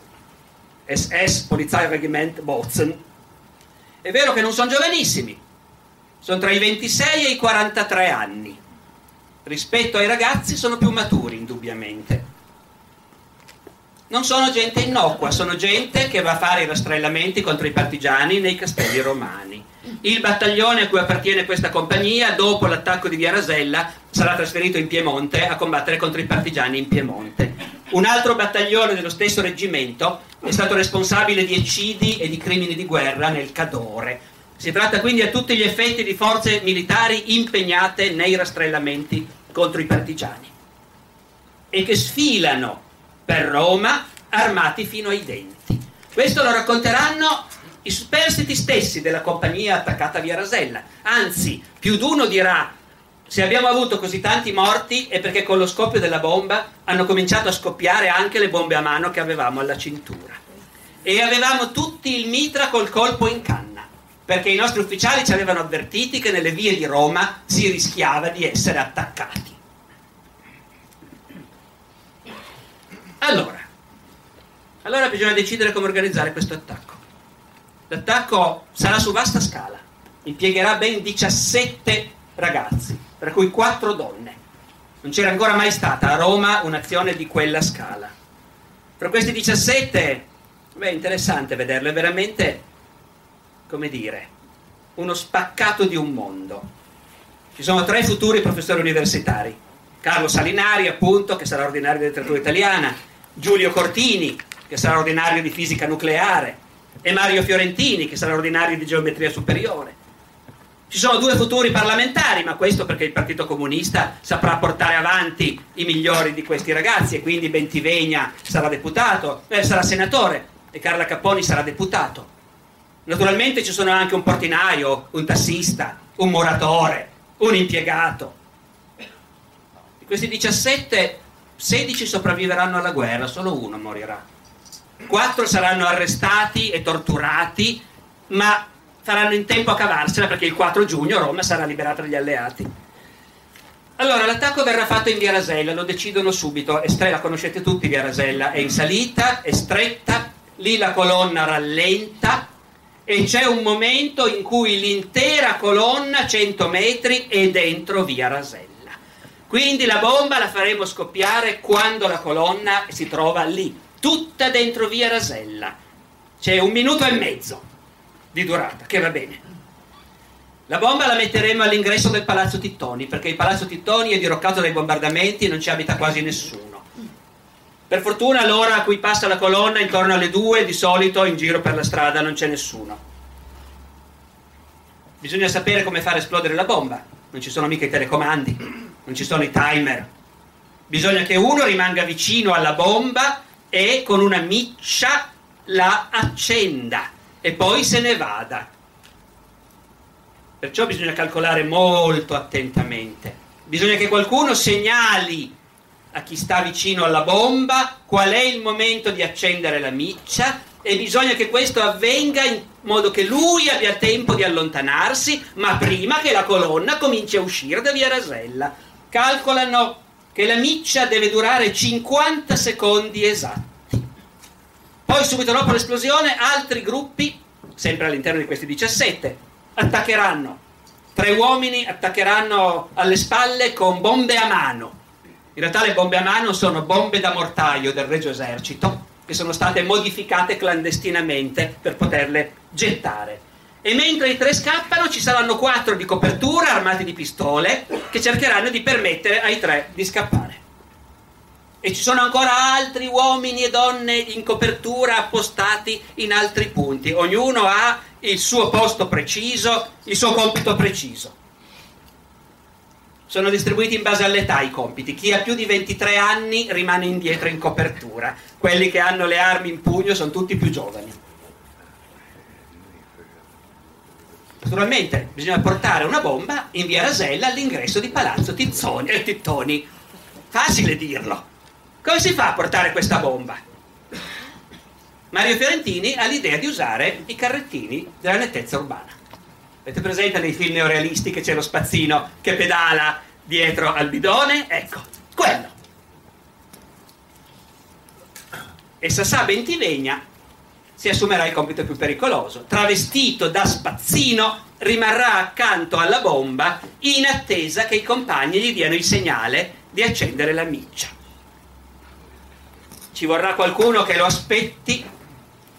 SS, Polizeiregiment Bozen. È vero che non sono giovanissimi, sono tra i 26 e i 43 anni. Rispetto ai ragazzi sono più maturi, indubbiamente. Non sono gente innocua, sono gente che va a fare i rastrellamenti contro i partigiani nei castelli romani. Il battaglione a cui appartiene questa compagnia, dopo l'attacco di Via Rasella, sarà trasferito in Piemonte a combattere contro i partigiani in Piemonte. Un altro battaglione dello stesso reggimento è stato responsabile di eccidi e di crimini di guerra nel Cadore. Si tratta quindi a tutti gli effetti di forze militari impegnate nei rastrellamenti contro i partigiani e che sfilano per Roma armati fino ai denti. Questo lo racconteranno i superstiti stessi della compagnia attaccata via Rasella. Anzi, più di uno dirà: se abbiamo avuto così tanti morti è perché con lo scoppio della bomba hanno cominciato a scoppiare anche le bombe a mano che avevamo alla cintura. E avevamo tutti il mitra col colpo in canna, perché i nostri ufficiali ci avevano avvertiti che nelle vie di Roma si rischiava di essere attaccati. Allora, allora bisogna decidere come organizzare questo attacco. L'attacco sarà su vasta scala, impiegherà ben 17 ragazzi, tra cui 4 donne. Non c'era ancora mai stata a Roma un'azione di quella scala. Fra questi 17, beh, è interessante vederlo, è veramente, come dire, uno spaccato di un mondo. Ci sono tre futuri professori universitari. Carlo Salinari, appunto, che sarà ordinario di letteratura italiana, Giulio Cortini, che sarà ordinario di fisica nucleare, e Mario Fiorentini, che sarà ordinario di geometria superiore. Ci sono due futuri parlamentari, ma questo perché il Partito Comunista saprà portare avanti i migliori di questi ragazzi e quindi Bentivegna sarà deputato, eh, sarà senatore e Carla Capponi sarà deputato. Naturalmente ci sono anche un portinaio, un tassista, un muratore, un impiegato. Di questi 17, 16 sopravviveranno alla guerra, solo uno morirà. Quattro saranno arrestati e torturati, ma faranno in tempo a cavarsela perché il 4 giugno Roma sarà liberata dagli alleati. Allora, l'attacco verrà fatto in via Rasella, lo decidono subito. Estre, la conoscete tutti, via Rasella, è in salita, è stretta, lì la colonna rallenta e c'è un momento in cui l'intera colonna, 100 metri, è dentro via Rasella. Quindi la bomba la faremo scoppiare quando la colonna si trova lì, tutta dentro via Rasella. C'è un minuto e mezzo di durata, che va bene. La bomba la metteremo all'ingresso del Palazzo Tittoni, perché il Palazzo Tittoni è diroccato dai bombardamenti e non ci abita quasi nessuno. Per fortuna l'ora a cui passa la colonna, intorno alle due, di solito in giro per la strada non c'è nessuno. Bisogna sapere come fare esplodere la bomba. Non ci sono mica i telecomandi, non ci sono i timer. Bisogna che uno rimanga vicino alla bomba e con una miccia la accenda e poi se ne vada. Perciò bisogna calcolare molto attentamente. Bisogna che qualcuno segnali a chi sta vicino alla bomba qual è il momento di accendere la miccia e bisogna che questo avvenga in modo che lui abbia tempo di allontanarsi, ma prima che la colonna cominci a uscire da via Rasella. Calcolano che la miccia deve durare 50 secondi esatti. Poi subito dopo l'esplosione altri gruppi, sempre all'interno di questi 17, attaccheranno. Tre uomini attaccheranno alle spalle con bombe a mano. In realtà le bombe a mano sono bombe da mortaio del Regio Esercito che sono state modificate clandestinamente per poterle gettare. E mentre i tre scappano ci saranno quattro di copertura armati di pistole che cercheranno di permettere ai tre di scappare. E ci sono ancora altri uomini e donne in copertura appostati in altri punti. Ognuno ha il suo posto preciso, il suo compito preciso. Sono distribuiti in base all'età i compiti. Chi ha più di 23 anni rimane indietro in copertura. Quelli che hanno le armi in pugno sono tutti più giovani. Naturalmente bisogna portare una bomba in via Rasella all'ingresso di Palazzo Tizzoni, eh, Tittoni. Facile dirlo. Come si fa a portare questa bomba? Mario Fiorentini ha l'idea di usare i carrettini della nettezza urbana. Avete presente nei film neorealisti che c'è lo spazzino che pedala dietro al bidone? Ecco, quello. E Sassà Bentivegna si assumerà il compito più pericoloso. Travestito da spazzino, rimarrà accanto alla bomba in attesa che i compagni gli diano il segnale di accendere la miccia ci vorrà qualcuno che lo aspetti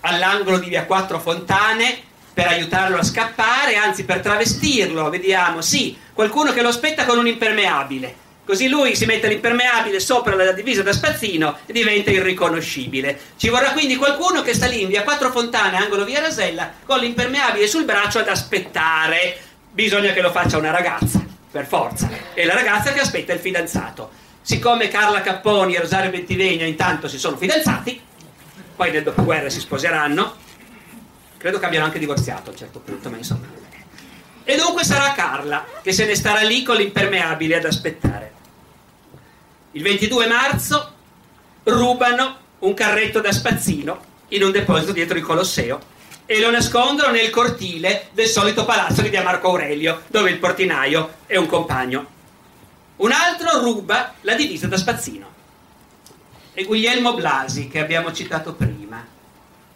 all'angolo di via Quattro Fontane per aiutarlo a scappare, anzi per travestirlo, vediamo, sì, qualcuno che lo aspetta con un impermeabile. Così lui si mette l'impermeabile sopra la divisa da spazzino e diventa irriconoscibile. Ci vorrà quindi qualcuno che sta lì in via Quattro Fontane, angolo via Rasella, con l'impermeabile sul braccio ad aspettare. Bisogna che lo faccia una ragazza, per forza. E la ragazza che aspetta il fidanzato. Siccome Carla Capponi e Rosario Bentivegna intanto si sono fidanzati, poi nel dopoguerra si sposeranno, credo che abbiano anche divorziato a un certo punto, ma insomma. E dunque sarà Carla che se ne starà lì con l'impermeabile ad aspettare. Il 22 marzo rubano un carretto da spazzino in un deposito dietro il Colosseo e lo nascondono nel cortile del solito palazzo di via Marco Aurelio, dove il portinaio è un compagno un altro ruba la divisa da spazzino. E Guglielmo Blasi, che abbiamo citato prima,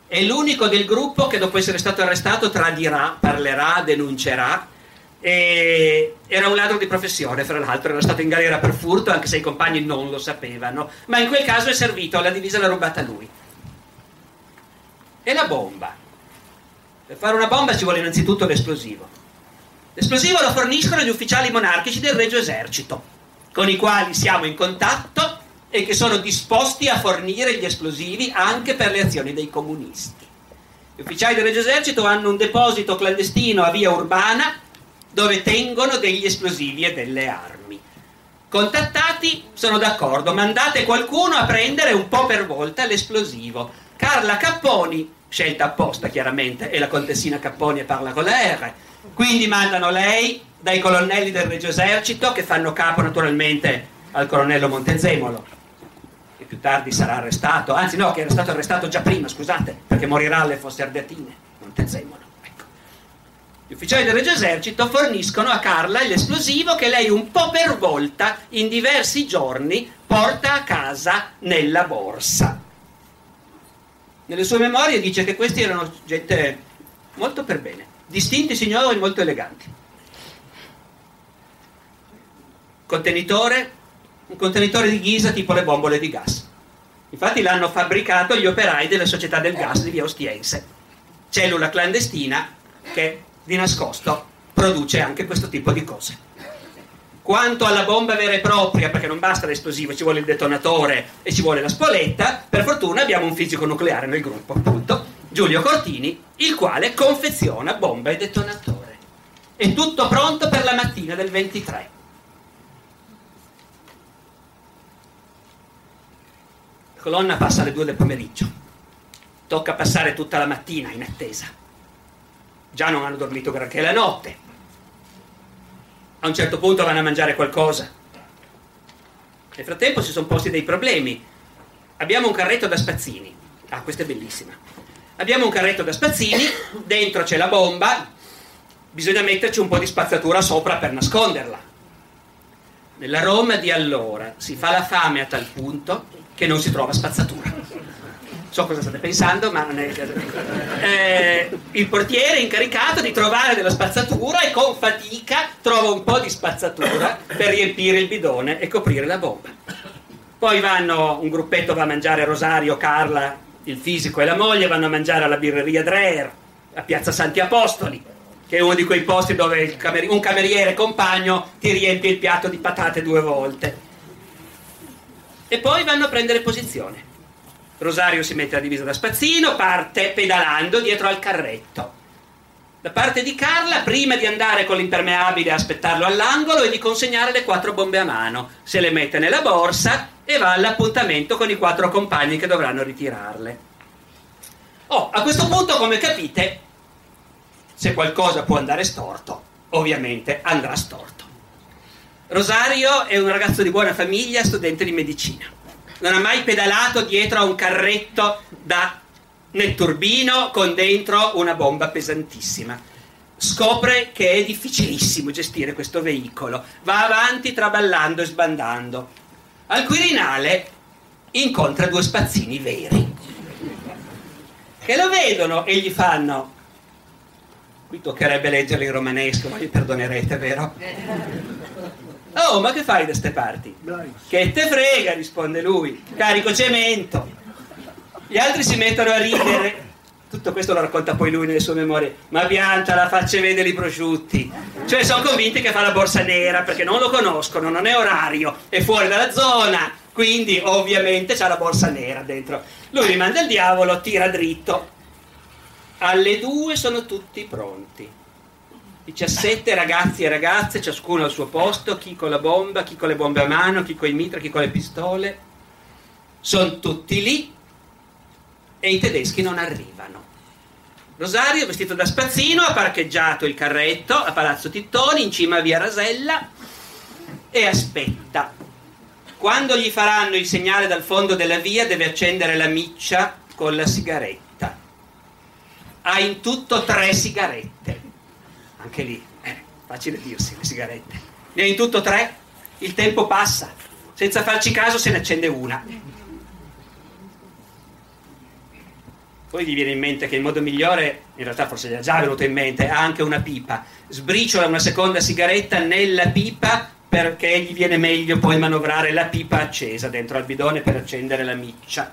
è l'unico del gruppo che dopo essere stato arrestato tradirà, parlerà, denuncerà. E era un ladro di professione, fra l'altro, era stato in galera per furto, anche se i compagni non lo sapevano, ma in quel caso è servito, la divisa l'ha rubata lui. E la bomba? Per fare una bomba ci vuole innanzitutto l'esplosivo. L'esplosivo lo forniscono gli ufficiali monarchici del Regio Esercito, con i quali siamo in contatto e che sono disposti a fornire gli esplosivi anche per le azioni dei comunisti. Gli ufficiali del Regio Esercito hanno un deposito clandestino a via Urbana dove tengono degli esplosivi e delle armi. Contattati, sono d'accordo, mandate qualcuno a prendere un po' per volta l'esplosivo. Carla Capponi, scelta apposta chiaramente, e la contessina Capponi parla con la R. Quindi mandano lei dai colonnelli del Regio Esercito che fanno capo naturalmente al colonnello Montezemolo che più tardi sarà arrestato, anzi no, che era stato arrestato già prima, scusate, perché morirà alle Fosse Ardeatine, Montezemolo. Gli ufficiali del Regio Esercito forniscono a Carla l'esplosivo che lei un po' per volta, in diversi giorni, porta a casa nella borsa. Nelle sue memorie dice che questi erano gente molto per bene, distinti signori molto eleganti. Contenitore, un contenitore di ghisa tipo le bombole di gas. Infatti l'hanno fabbricato gli operai della società del gas di via Ostiense. Cellula clandestina che di nascosto produce anche questo tipo di cose. Quanto alla bomba vera e propria, perché non basta l'esplosivo, ci vuole il detonatore e ci vuole la spoletta, per fortuna abbiamo un fisico nucleare nel gruppo, appunto, Giulio Cortini, il quale confeziona bomba e detonatore. È tutto pronto per la mattina del 23. La colonna passa alle 2 del pomeriggio. Tocca passare tutta la mattina in attesa. Già non hanno dormito granché la notte. A un certo punto vanno a mangiare qualcosa. Nel frattempo si sono posti dei problemi. Abbiamo un carretto da spazzini. Ah, questa è bellissima. Abbiamo un carretto da spazzini, dentro c'è la bomba, bisogna metterci un po' di spazzatura sopra per nasconderla. Nella Roma di allora si fa la fame a tal punto che non si trova spazzatura. So cosa state pensando, ma non è... Eh, il portiere è incaricato di trovare della spazzatura e con fatica trova un po' di spazzatura per riempire il bidone e coprire la bomba. Poi vanno, un gruppetto va a mangiare Rosario, Carla, il fisico e la moglie, vanno a mangiare alla birreria Dreher, a Piazza Santi Apostoli, che è uno di quei posti dove cameri- un cameriere compagno ti riempie il piatto di patate due volte. E poi vanno a prendere posizione. Rosario si mette la divisa da spazzino, parte pedalando dietro al carretto. Da parte di Carla, prima di andare con l'impermeabile a aspettarlo all'angolo e di consegnare le quattro bombe a mano, se le mette nella borsa e va all'appuntamento con i quattro compagni che dovranno ritirarle. Oh, a questo punto, come capite, se qualcosa può andare storto, ovviamente andrà storto. Rosario è un ragazzo di buona famiglia, studente di medicina. Non ha mai pedalato dietro a un carretto da netturbino con dentro una bomba pesantissima. Scopre che è difficilissimo gestire questo veicolo. Va avanti traballando e sbandando. Al Quirinale incontra due spazzini veri che lo vedono e gli fanno qui toccherebbe leggerli in romanesco ma mi perdonerete vero? Oh ma che fai da ste parti? che te frega risponde lui. Carico cemento. Gli altri si mettono a ridere. Tutto questo lo racconta poi lui nelle sue memorie. Ma piantala faccia vedere i prosciutti. Cioè sono convinti che fa la borsa nera perché non lo conoscono non è orario è fuori dalla zona. Quindi ovviamente c'ha la borsa nera dentro. Lui rimanda il diavolo tira dritto. Alle due sono tutti pronti 17 ragazzi e ragazze ciascuno al suo posto chi con la bomba chi con le bombe a mano chi con i mitra chi con le pistole sono tutti lì e i tedeschi non arrivano. Rosario, vestito da spazzino, ha parcheggiato il carretto a Palazzo Tittoni, in cima a via Rasella, e aspetta. Quando gli faranno il segnale dal fondo della via, deve accendere la miccia con la sigaretta. Ha in tutto tre sigarette. Anche lì, eh, facile dirsi, le sigarette. Ne ha in tutto tre, il tempo passa. Senza farci caso se ne accende una. poi gli viene in mente che il modo migliore, in realtà forse gli è già venuto in mente, ha anche una pipa, sbriciola una seconda sigaretta nella pipa perché gli viene meglio poi manovrare la pipa accesa dentro al bidone per accendere la miccia.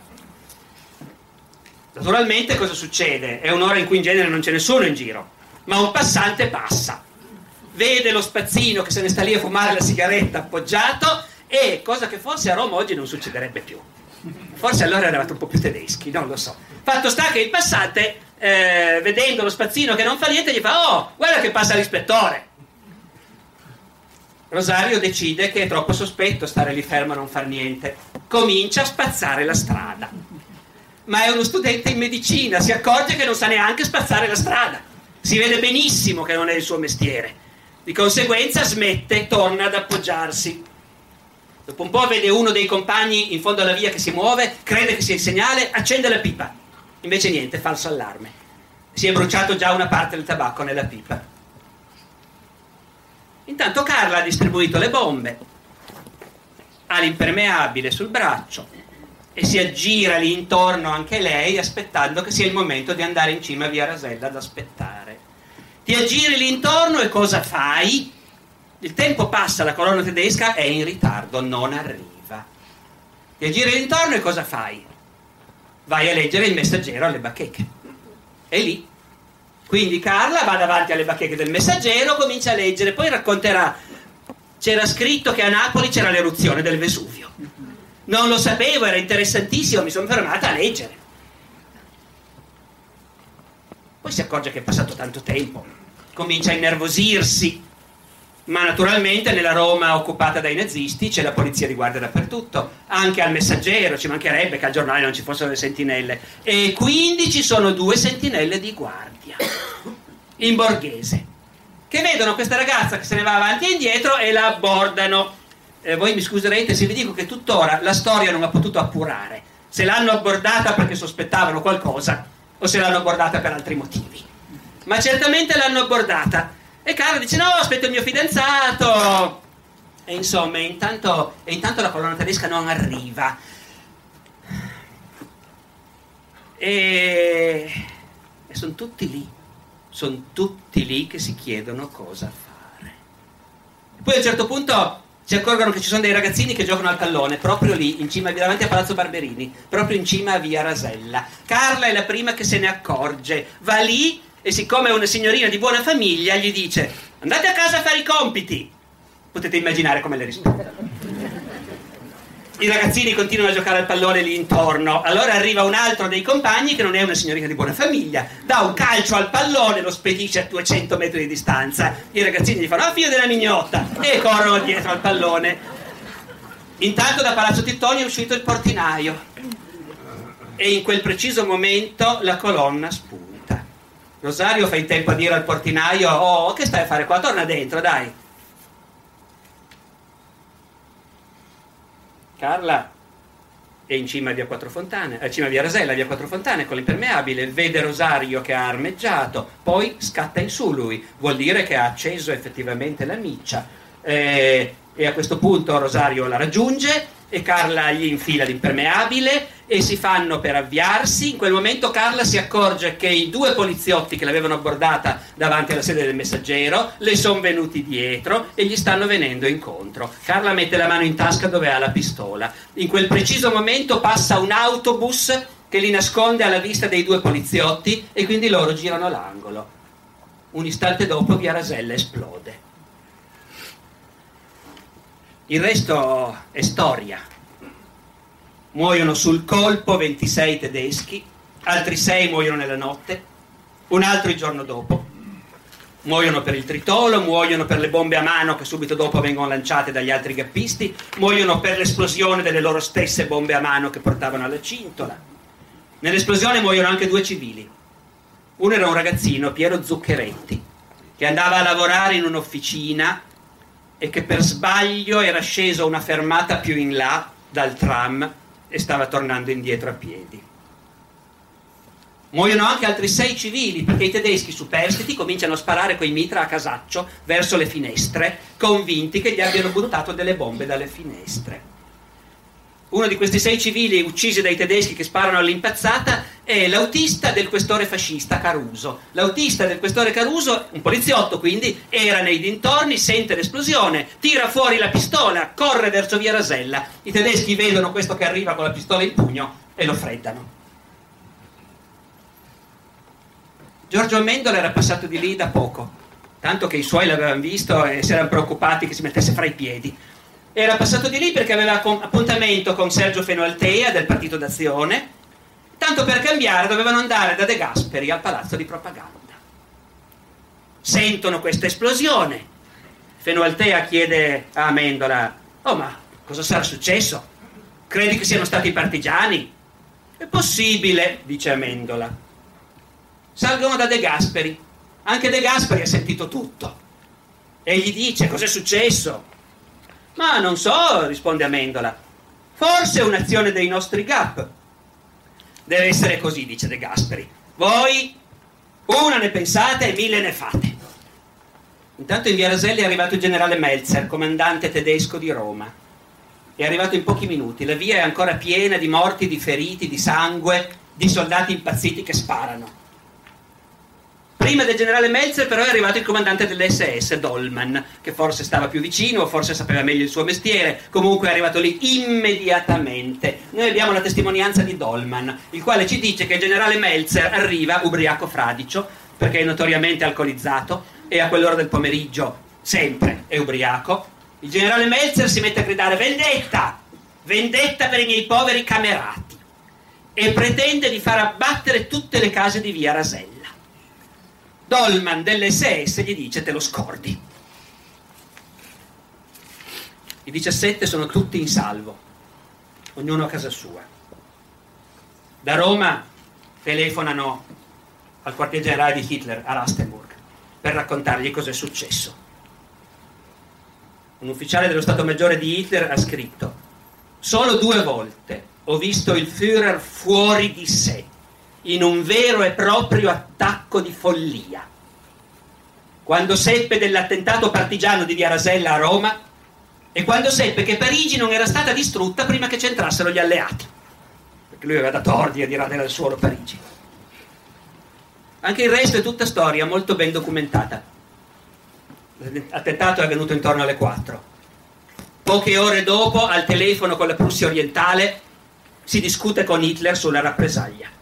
Naturalmente cosa succede? È un'ora in cui in genere non c'è nessuno in giro, ma un passante passa. vede lo spazzino che se ne sta lì a fumare la sigaretta appoggiato e cosa che forse a Roma oggi non succederebbe più. Forse allora eravate un po' più tedeschi, non lo so. Fatto sta che il passante, eh, vedendo lo spazzino che non fa niente, gli fa: Oh, guarda che passa l'ispettore. Rosario decide che è troppo sospetto stare lì fermo a non far niente. Comincia a spazzare la strada. Ma è uno studente in medicina, si accorge che non sa neanche spazzare la strada. Si vede benissimo che non è il suo mestiere. Di conseguenza smette, torna ad appoggiarsi. Dopo un po' vede uno dei compagni in fondo alla via che si muove, crede che sia il segnale, accende la pipa. Invece niente, falso allarme. Si è bruciato già una parte del tabacco nella pipa. Intanto Carla ha distribuito le bombe, ha l'impermeabile sul braccio e si aggira lì intorno anche lei aspettando che sia il momento di andare in cima a via Rasella ad aspettare. Ti aggiri lì e cosa fai? Il tempo passa, la colonna tedesca è in ritardo, non arriva. Ti aggiri lì e cosa fai? Vai a leggere il messaggero alle bacheche. E lì quindi Carla va davanti alle bacheche del messaggero, comincia a leggere, poi racconterà. C'era scritto che a Napoli c'era l'eruzione del Vesuvio. Non lo sapevo, era interessantissimo, mi sono fermata a leggere. Si accorge che è passato tanto tempo, comincia a innervosirsi, ma naturalmente nella Roma occupata dai nazisti c'è la polizia di guardia dappertutto, anche al messaggero, ci mancherebbe che al giornale non ci fossero le sentinelle, e quindi ci sono due sentinelle di guardia in borghese che vedono questa ragazza che se ne va avanti e indietro e la abbordano. Eh, voi mi scuserete se vi dico che tuttora la storia non ha potuto appurare. Se l'hanno abbordata perché sospettavano qualcosa o se l'hanno abbordata per altri motivi. Ma certamente l'hanno abbordata e Carla dice no, aspetto il mio fidanzato. E insomma, intanto, e intanto la colonna tedesca non arriva. E, e sono tutti lì, sono tutti lì che si chiedono cosa fare. E poi a un certo punto si accorgono che ci sono dei ragazzini che giocano al pallone proprio lì, in cima, davanti a Palazzo Barberini, proprio in cima a via Rasella. Carla è la prima che se ne accorge, va lì e siccome è una signorina di buona famiglia gli dice andate a casa a fare i compiti. Potete immaginare come le risponde. I ragazzini continuano a giocare al pallone lì intorno. Allora arriva un altro dei compagni che non è una signorina di buona famiglia, dà un calcio al pallone, lo spedisce a 200 metri di distanza. I ragazzini gli fanno: Ah, figlio della mignotta! E corrono dietro al pallone. Intanto da Palazzo Tittoni è uscito il portinaio. E in quel preciso momento la colonna spunta. Rosario fa in tempo a dire al portinaio: Oh, che stai a fare qua? Torna dentro, dai. Carla è in cima a via Quattro Fontane, a cima a via Rasella, via Quattro Fontane con l'impermeabile, vede Rosario che ha armeggiato, poi scatta in su lui, vuol dire che ha acceso effettivamente la miccia. Eh, e a questo punto Rosario la raggiunge e Carla gli infila l'impermeabile e si fanno per avviarsi. In quel momento Carla si accorge che i due poliziotti che l'avevano abbordata davanti alla sede del messaggero le sono venuti dietro e gli stanno venendo incontro. Carla mette la mano in tasca dove ha la pistola. In quel preciso momento passa un autobus che li nasconde alla vista dei due poliziotti e quindi loro girano l'angolo. Un istante dopo via Rasella esplode. Il resto è storia. Muoiono sul colpo 26 tedeschi, altri 6 muoiono nella notte, un altro il giorno dopo. Muoiono per il tritolo, muoiono per le bombe a mano che subito dopo vengono lanciate dagli altri gappisti, muoiono per l'esplosione delle loro stesse bombe a mano che portavano alla cintola. Nell'esplosione muoiono anche due civili. Uno era un ragazzino, Piero Zuccheretti, che andava a lavorare in un'officina e che per sbaglio era sceso una fermata più in là dal tram e stava tornando indietro a piedi. Muoiono anche altri sei civili perché i tedeschi superstiti cominciano a sparare coi mitra a casaccio verso le finestre, convinti che gli abbiano buttato delle bombe dalle finestre. Uno di questi sei civili uccisi dai tedeschi che sparano all'impazzata è l'autista del questore fascista Caruso. L'autista del questore Caruso, un poliziotto quindi, era nei dintorni, sente l'esplosione, tira fuori la pistola, corre verso via Rasella. I tedeschi vedono questo che arriva con la pistola in pugno e lo freddano. Giorgio Amendola era passato di lì da poco tanto che i suoi l'avevano visto e si erano preoccupati che si mettesse fra i piedi. Era passato di lì perché aveva appuntamento con Sergio Fenoaltea del Partito d'Azione, tanto per cambiare dovevano andare da De Gasperi al palazzo di propaganda. Sentono questa esplosione. Fenoaltea chiede a Amendola, oh ma cosa sarà successo? Credi che siano stati i partigiani? È possibile, dice Amendola. Salgono da De Gasperi. Anche De Gasperi ha sentito tutto. E gli dice cos'è successo. Ma non so, risponde Amendola. Forse è un'azione dei nostri GAP. Deve essere così, dice De Gasperi. Voi una ne pensate e mille ne fate. Intanto in via Raselli è arrivato il generale Melzer, comandante tedesco di Roma. È arrivato in pochi minuti. La via è ancora piena di morti, di feriti, di sangue, di soldati impazziti che sparano. Prima del generale Melzer però è arrivato il comandante dell'SS, Dolman, che forse stava più vicino, forse sapeva meglio il suo mestiere, comunque è arrivato lì immediatamente. Noi abbiamo la testimonianza di Dolman, il quale ci dice che il generale Melzer arriva ubriaco fradicio, perché è notoriamente alcolizzato, e a quell'ora del pomeriggio sempre è ubriaco. Il generale Melzer si mette a gridare vendetta, vendetta per i miei poveri camerati, e pretende di far abbattere tutte le case di via Rasella. Dolman dell'SS gli dice te lo scordi. I 17 sono tutti in salvo, ognuno a casa sua. Da Roma telefonano al quartier generale di Hitler a Rastenburg per raccontargli cosa è successo. Un ufficiale dello Stato Maggiore di Hitler ha scritto solo due volte ho visto il Führer fuori di sé in un vero e proprio attacco di follia. Quando seppe dell'attentato partigiano di Via Rasella a Roma e quando seppe che Parigi non era stata distrutta prima che c'entrassero gli alleati, perché lui aveva dato ordine di radere al suolo Parigi. Anche il resto è tutta storia molto ben documentata. L'attentato è avvenuto intorno alle 4. Poche ore dopo, al telefono con la Prussia orientale, si discute con Hitler sulla rappresaglia.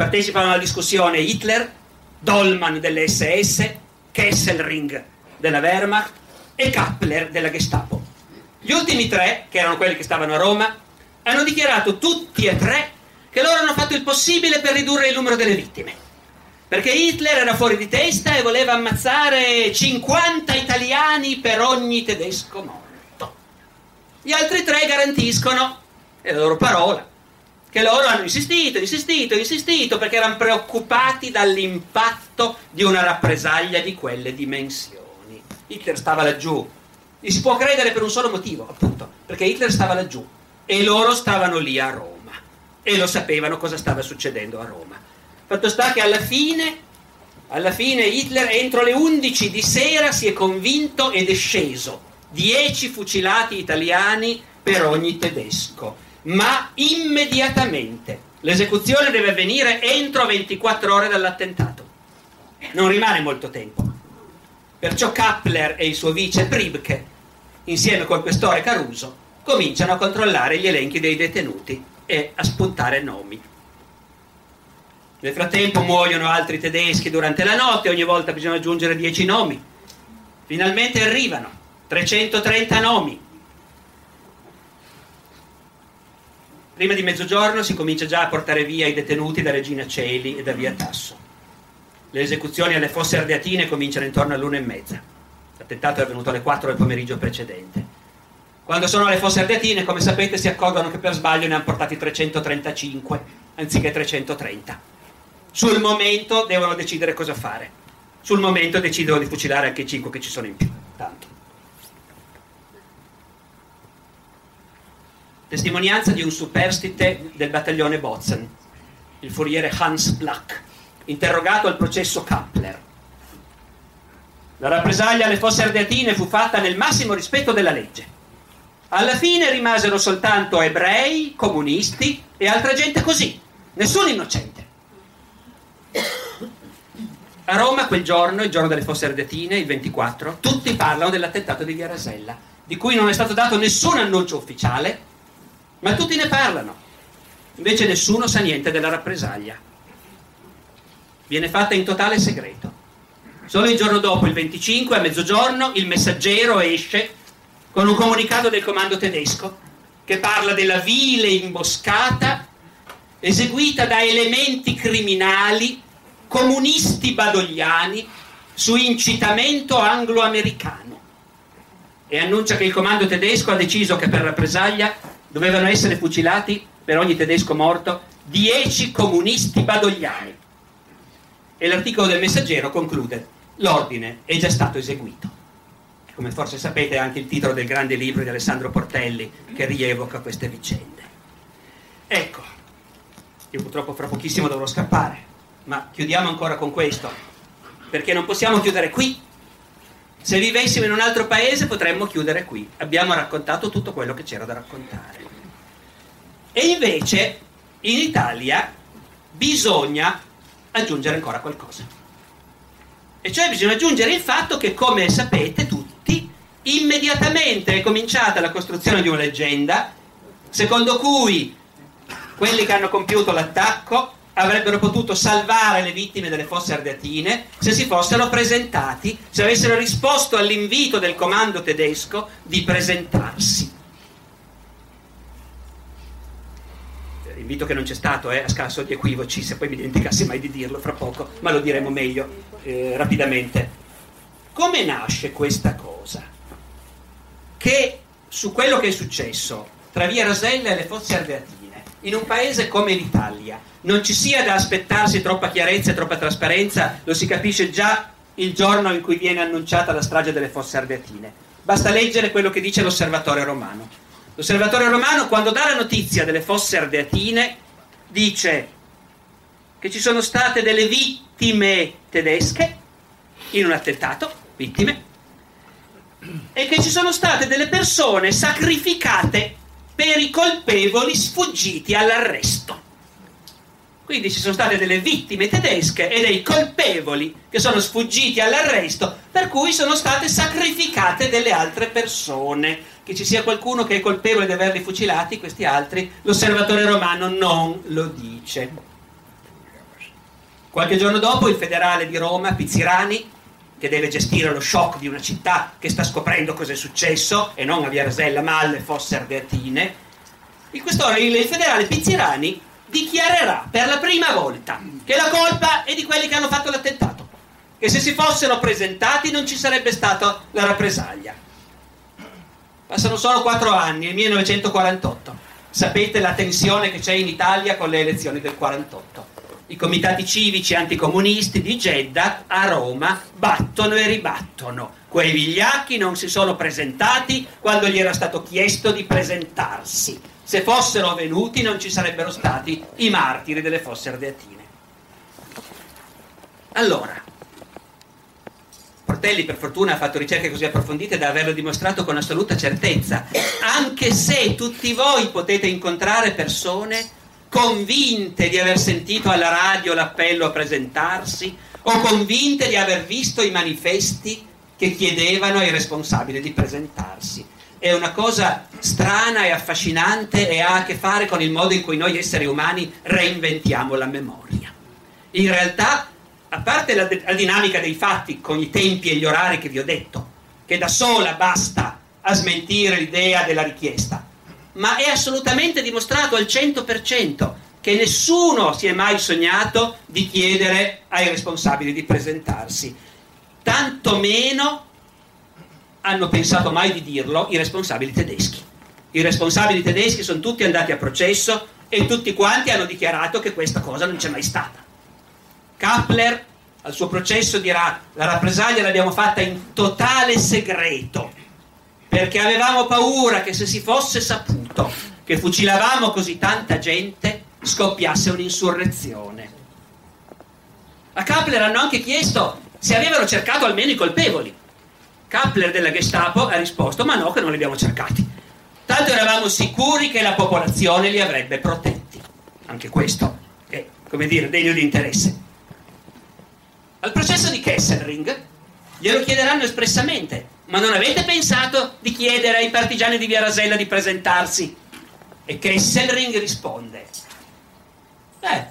Partecipano alla discussione Hitler, Dolman dell'SS, Kesselring della Wehrmacht e Kappler della Gestapo. Gli ultimi tre, che erano quelli che stavano a Roma, hanno dichiarato tutti e tre che loro hanno fatto il possibile per ridurre il numero delle vittime. Perché Hitler era fuori di testa e voleva ammazzare 50 italiani per ogni tedesco morto. Gli altri tre garantiscono, è la loro parola, che loro hanno insistito, insistito, insistito perché erano preoccupati dall'impatto di una rappresaglia di quelle dimensioni. Hitler stava laggiù. Gli si può credere per un solo motivo, appunto, perché Hitler stava laggiù e loro stavano lì a Roma e lo sapevano cosa stava succedendo a Roma. Fatto sta che alla fine, alla fine Hitler entro le 11 di sera si è convinto ed è sceso 10 fucilati italiani per ogni tedesco, ma immediatamente. L'esecuzione deve avvenire entro 24 ore dall'attentato. Non rimane molto tempo. Perciò Kappler e il suo vice Pribke, insieme col questore Caruso, cominciano a controllare gli elenchi dei detenuti e a spuntare nomi. Nel frattempo muoiono altri tedeschi durante la notte, ogni volta bisogna aggiungere 10 nomi. Finalmente arrivano 330 nomi. Prima di mezzogiorno si comincia già a portare via i detenuti da Regina Celi e da Via Tasso. Le esecuzioni alle fosse ardeatine cominciano intorno all'una e mezza. L'attentato è avvenuto alle 4 del pomeriggio precedente. Quando sono alle fosse ardeatine, come sapete, si accorgono che per sbaglio ne hanno portati 335 anziché 330. Sul momento devono decidere cosa fare. Sul momento decidono di fucilare anche i 5 che ci sono in più. Tanto. Testimonianza di un superstite del battaglione Bozen, il furiere Hans Black, interrogato al processo Kappler. La rappresaglia alle fosse ardeatine fu fatta nel massimo rispetto della legge. Alla fine rimasero soltanto ebrei, comunisti e altra gente così, nessun innocente. A Roma quel giorno, il giorno delle fosse ardeatine, il 24, tutti parlano dell'attentato di Via Rasella, di cui non è stato dato nessun annuncio ufficiale, ma tutti ne parlano. Invece nessuno sa niente della rappresaglia. Viene fatta in totale segreto. Solo il giorno dopo, il 25, a mezzogiorno, il messaggero esce con un comunicato del comando tedesco che parla della vile imboscata eseguita da elementi criminali, comunisti badogliani, su incitamento anglo-americano e annuncia che il comando tedesco ha deciso che per rappresaglia dovevano essere fucilati per ogni tedesco morto 10 comunisti badogliani. E l'articolo del messaggero conclude, l'ordine è già stato eseguito. Come forse sapete è anche il titolo del grande libro di Alessandro Portelli che rievoca queste vicende. Ecco, io purtroppo fra pochissimo dovrò scappare, ma chiudiamo ancora con questo, perché non possiamo chiudere qui, se vivessimo in un altro paese potremmo chiudere qui. Abbiamo raccontato tutto quello che c'era da raccontare. E invece in Italia bisogna aggiungere ancora qualcosa. E cioè bisogna aggiungere il fatto che, come sapete tutti, immediatamente è cominciata la costruzione di una leggenda secondo cui quelli che hanno compiuto l'attacco avrebbero potuto salvare le vittime delle fosse ardeatine se si fossero presentati, se avessero risposto all'invito del comando tedesco di presentarsi. Invito che non c'è stato, eh, a scasso di equivoci, se poi mi dimenticassi mai di dirlo fra poco, ma lo diremo meglio eh, rapidamente. Come nasce questa cosa? Che su quello che è successo tra Via Rasella e le fosse ardeatine, in un paese come l'Italia, non ci sia da aspettarsi troppa chiarezza e troppa trasparenza, lo si capisce già il giorno in cui viene annunciata la strage delle fosse ardeatine. Basta leggere quello che dice l'osservatore romano. L'osservatore romano, quando dà la notizia delle fosse ardeatine, dice che ci sono state delle vittime tedesche in un attentato, vittime, e che ci sono state delle persone sacrificate per i colpevoli sfuggiti all'arresto. Quindi ci sono state delle vittime tedesche e dei colpevoli che sono sfuggiti all'arresto, per cui sono state sacrificate delle altre persone. Che ci sia qualcuno che è colpevole di averli fucilati, questi altri, l'osservatore romano non lo dice. Qualche giorno dopo il federale di Roma, Pizzirani, che deve gestire lo shock di una città che sta scoprendo cosa è successo, e non a Via Rasella ma alle Fosse Ardeatine, il questore, il federale Pizzirani, dichiarerà per la prima volta che la colpa è di quelli che hanno fatto l'attentato, che se si fossero presentati non ci sarebbe stata la rappresaglia. Passano solo quattro anni, il 1948. Sapete la tensione che c'è in Italia con le elezioni del 48. I comitati civici anticomunisti di Jeddah a Roma battono e ribattono. Quei vigliacchi non si sono presentati quando gli era stato chiesto di presentarsi. Se fossero venuti non ci sarebbero stati i martiri delle fosse ardeatine. Allora, Portelli per fortuna ha fatto ricerche così approfondite da averlo dimostrato con assoluta certezza, anche se tutti voi potete incontrare persone convinte di aver sentito alla radio l'appello a presentarsi o convinte di aver visto i manifesti che chiedevano ai responsabili di presentarsi. È una cosa strana e affascinante e ha a che fare con il modo in cui noi esseri umani reinventiamo la memoria. In realtà, a parte la, la dinamica dei fatti con i tempi e gli orari che vi ho detto, che da sola basta a smentire l'idea della richiesta, ma è assolutamente dimostrato al 100% che nessuno si è mai sognato di chiedere ai responsabili di presentarsi. Tanto meno hanno pensato mai di dirlo i responsabili tedeschi. I responsabili tedeschi sono tutti andati a processo e tutti quanti hanno dichiarato che questa cosa non c'è mai stata. Kappler al suo processo dirà la rappresaglia l'abbiamo fatta in totale segreto perché avevamo paura che se si fosse saputo che fucilavamo così tanta gente scoppiasse un'insurrezione. A Kappler hanno anche chiesto se avevano cercato almeno i colpevoli. Kappler della Gestapo ha risposto ma no che non li abbiamo cercati. Tanto eravamo sicuri che la popolazione li avrebbe protetti. Anche questo è, come dire, degno di interesse. Al processo di Kesselring glielo chiederanno espressamente, ma non avete pensato di chiedere ai partigiani di Via Rasella di presentarsi? E Kesselring risponde, eh,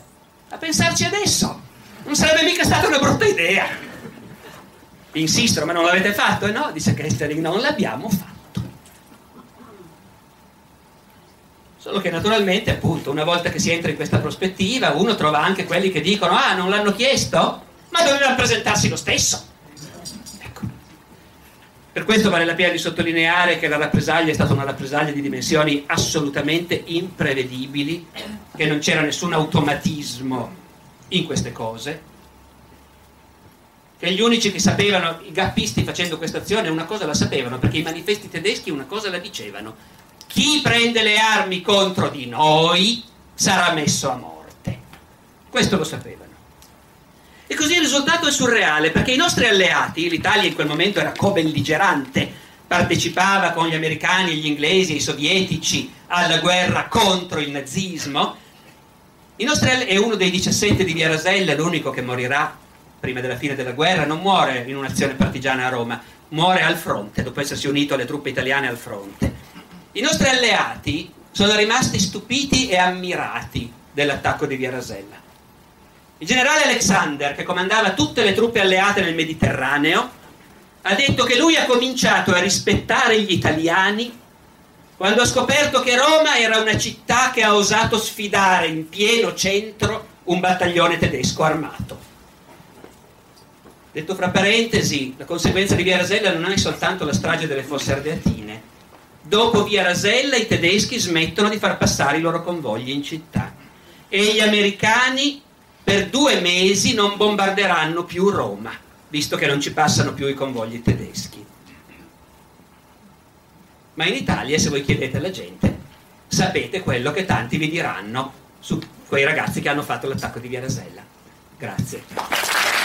a pensarci adesso, non sarebbe mica stata una brutta idea. insistono, ma non l'avete fatto? E no, dice Kesselring, non l'abbiamo fatto. Solo che naturalmente, appunto, una volta che si entra in questa prospettiva, uno trova anche quelli che dicono, ah, non l'hanno chiesto? Ma dovevano presentarsi lo stesso. Per questo vale la pena di sottolineare che la rappresaglia è stata una rappresaglia di dimensioni assolutamente imprevedibili, che non c'era nessun automatismo in queste cose, che gli unici che sapevano, i gappisti facendo questa azione, una cosa la sapevano, perché i manifesti tedeschi una cosa la dicevano, chi prende le armi contro di noi sarà messo a morte. Questo lo sapevano. E così il risultato è surreale, perché i nostri alleati, l'Italia in quel momento era co-belligerante, partecipava con gli americani, gli inglesi e i sovietici alla guerra contro il nazismo, i nostri è uno dei 17 di Via Rasella, l'unico che morirà prima della fine della guerra, non muore in un'azione partigiana a Roma, muore al fronte, dopo essersi unito alle truppe italiane al fronte. I nostri alleati sono rimasti stupiti e ammirati dell'attacco di Via Rasella. Il generale Alexander, che comandava tutte le truppe alleate nel Mediterraneo, ha detto che lui ha cominciato a rispettare gli italiani quando ha scoperto che Roma era una città che ha osato sfidare in pieno centro un battaglione tedesco armato. Detto fra parentesi, la conseguenza di Via Rasella non è soltanto la strage delle fosse ardeatine. Dopo Via Rasella i tedeschi smettono di far passare i loro convogli in città e gli americani per due mesi non bombarderanno più Roma, visto che non ci passano più i convogli tedeschi. Ma in Italia, se voi chiedete alla gente, sapete quello che tanti vi diranno su quei ragazzi che hanno fatto l'attacco di Via Rasella. Grazie.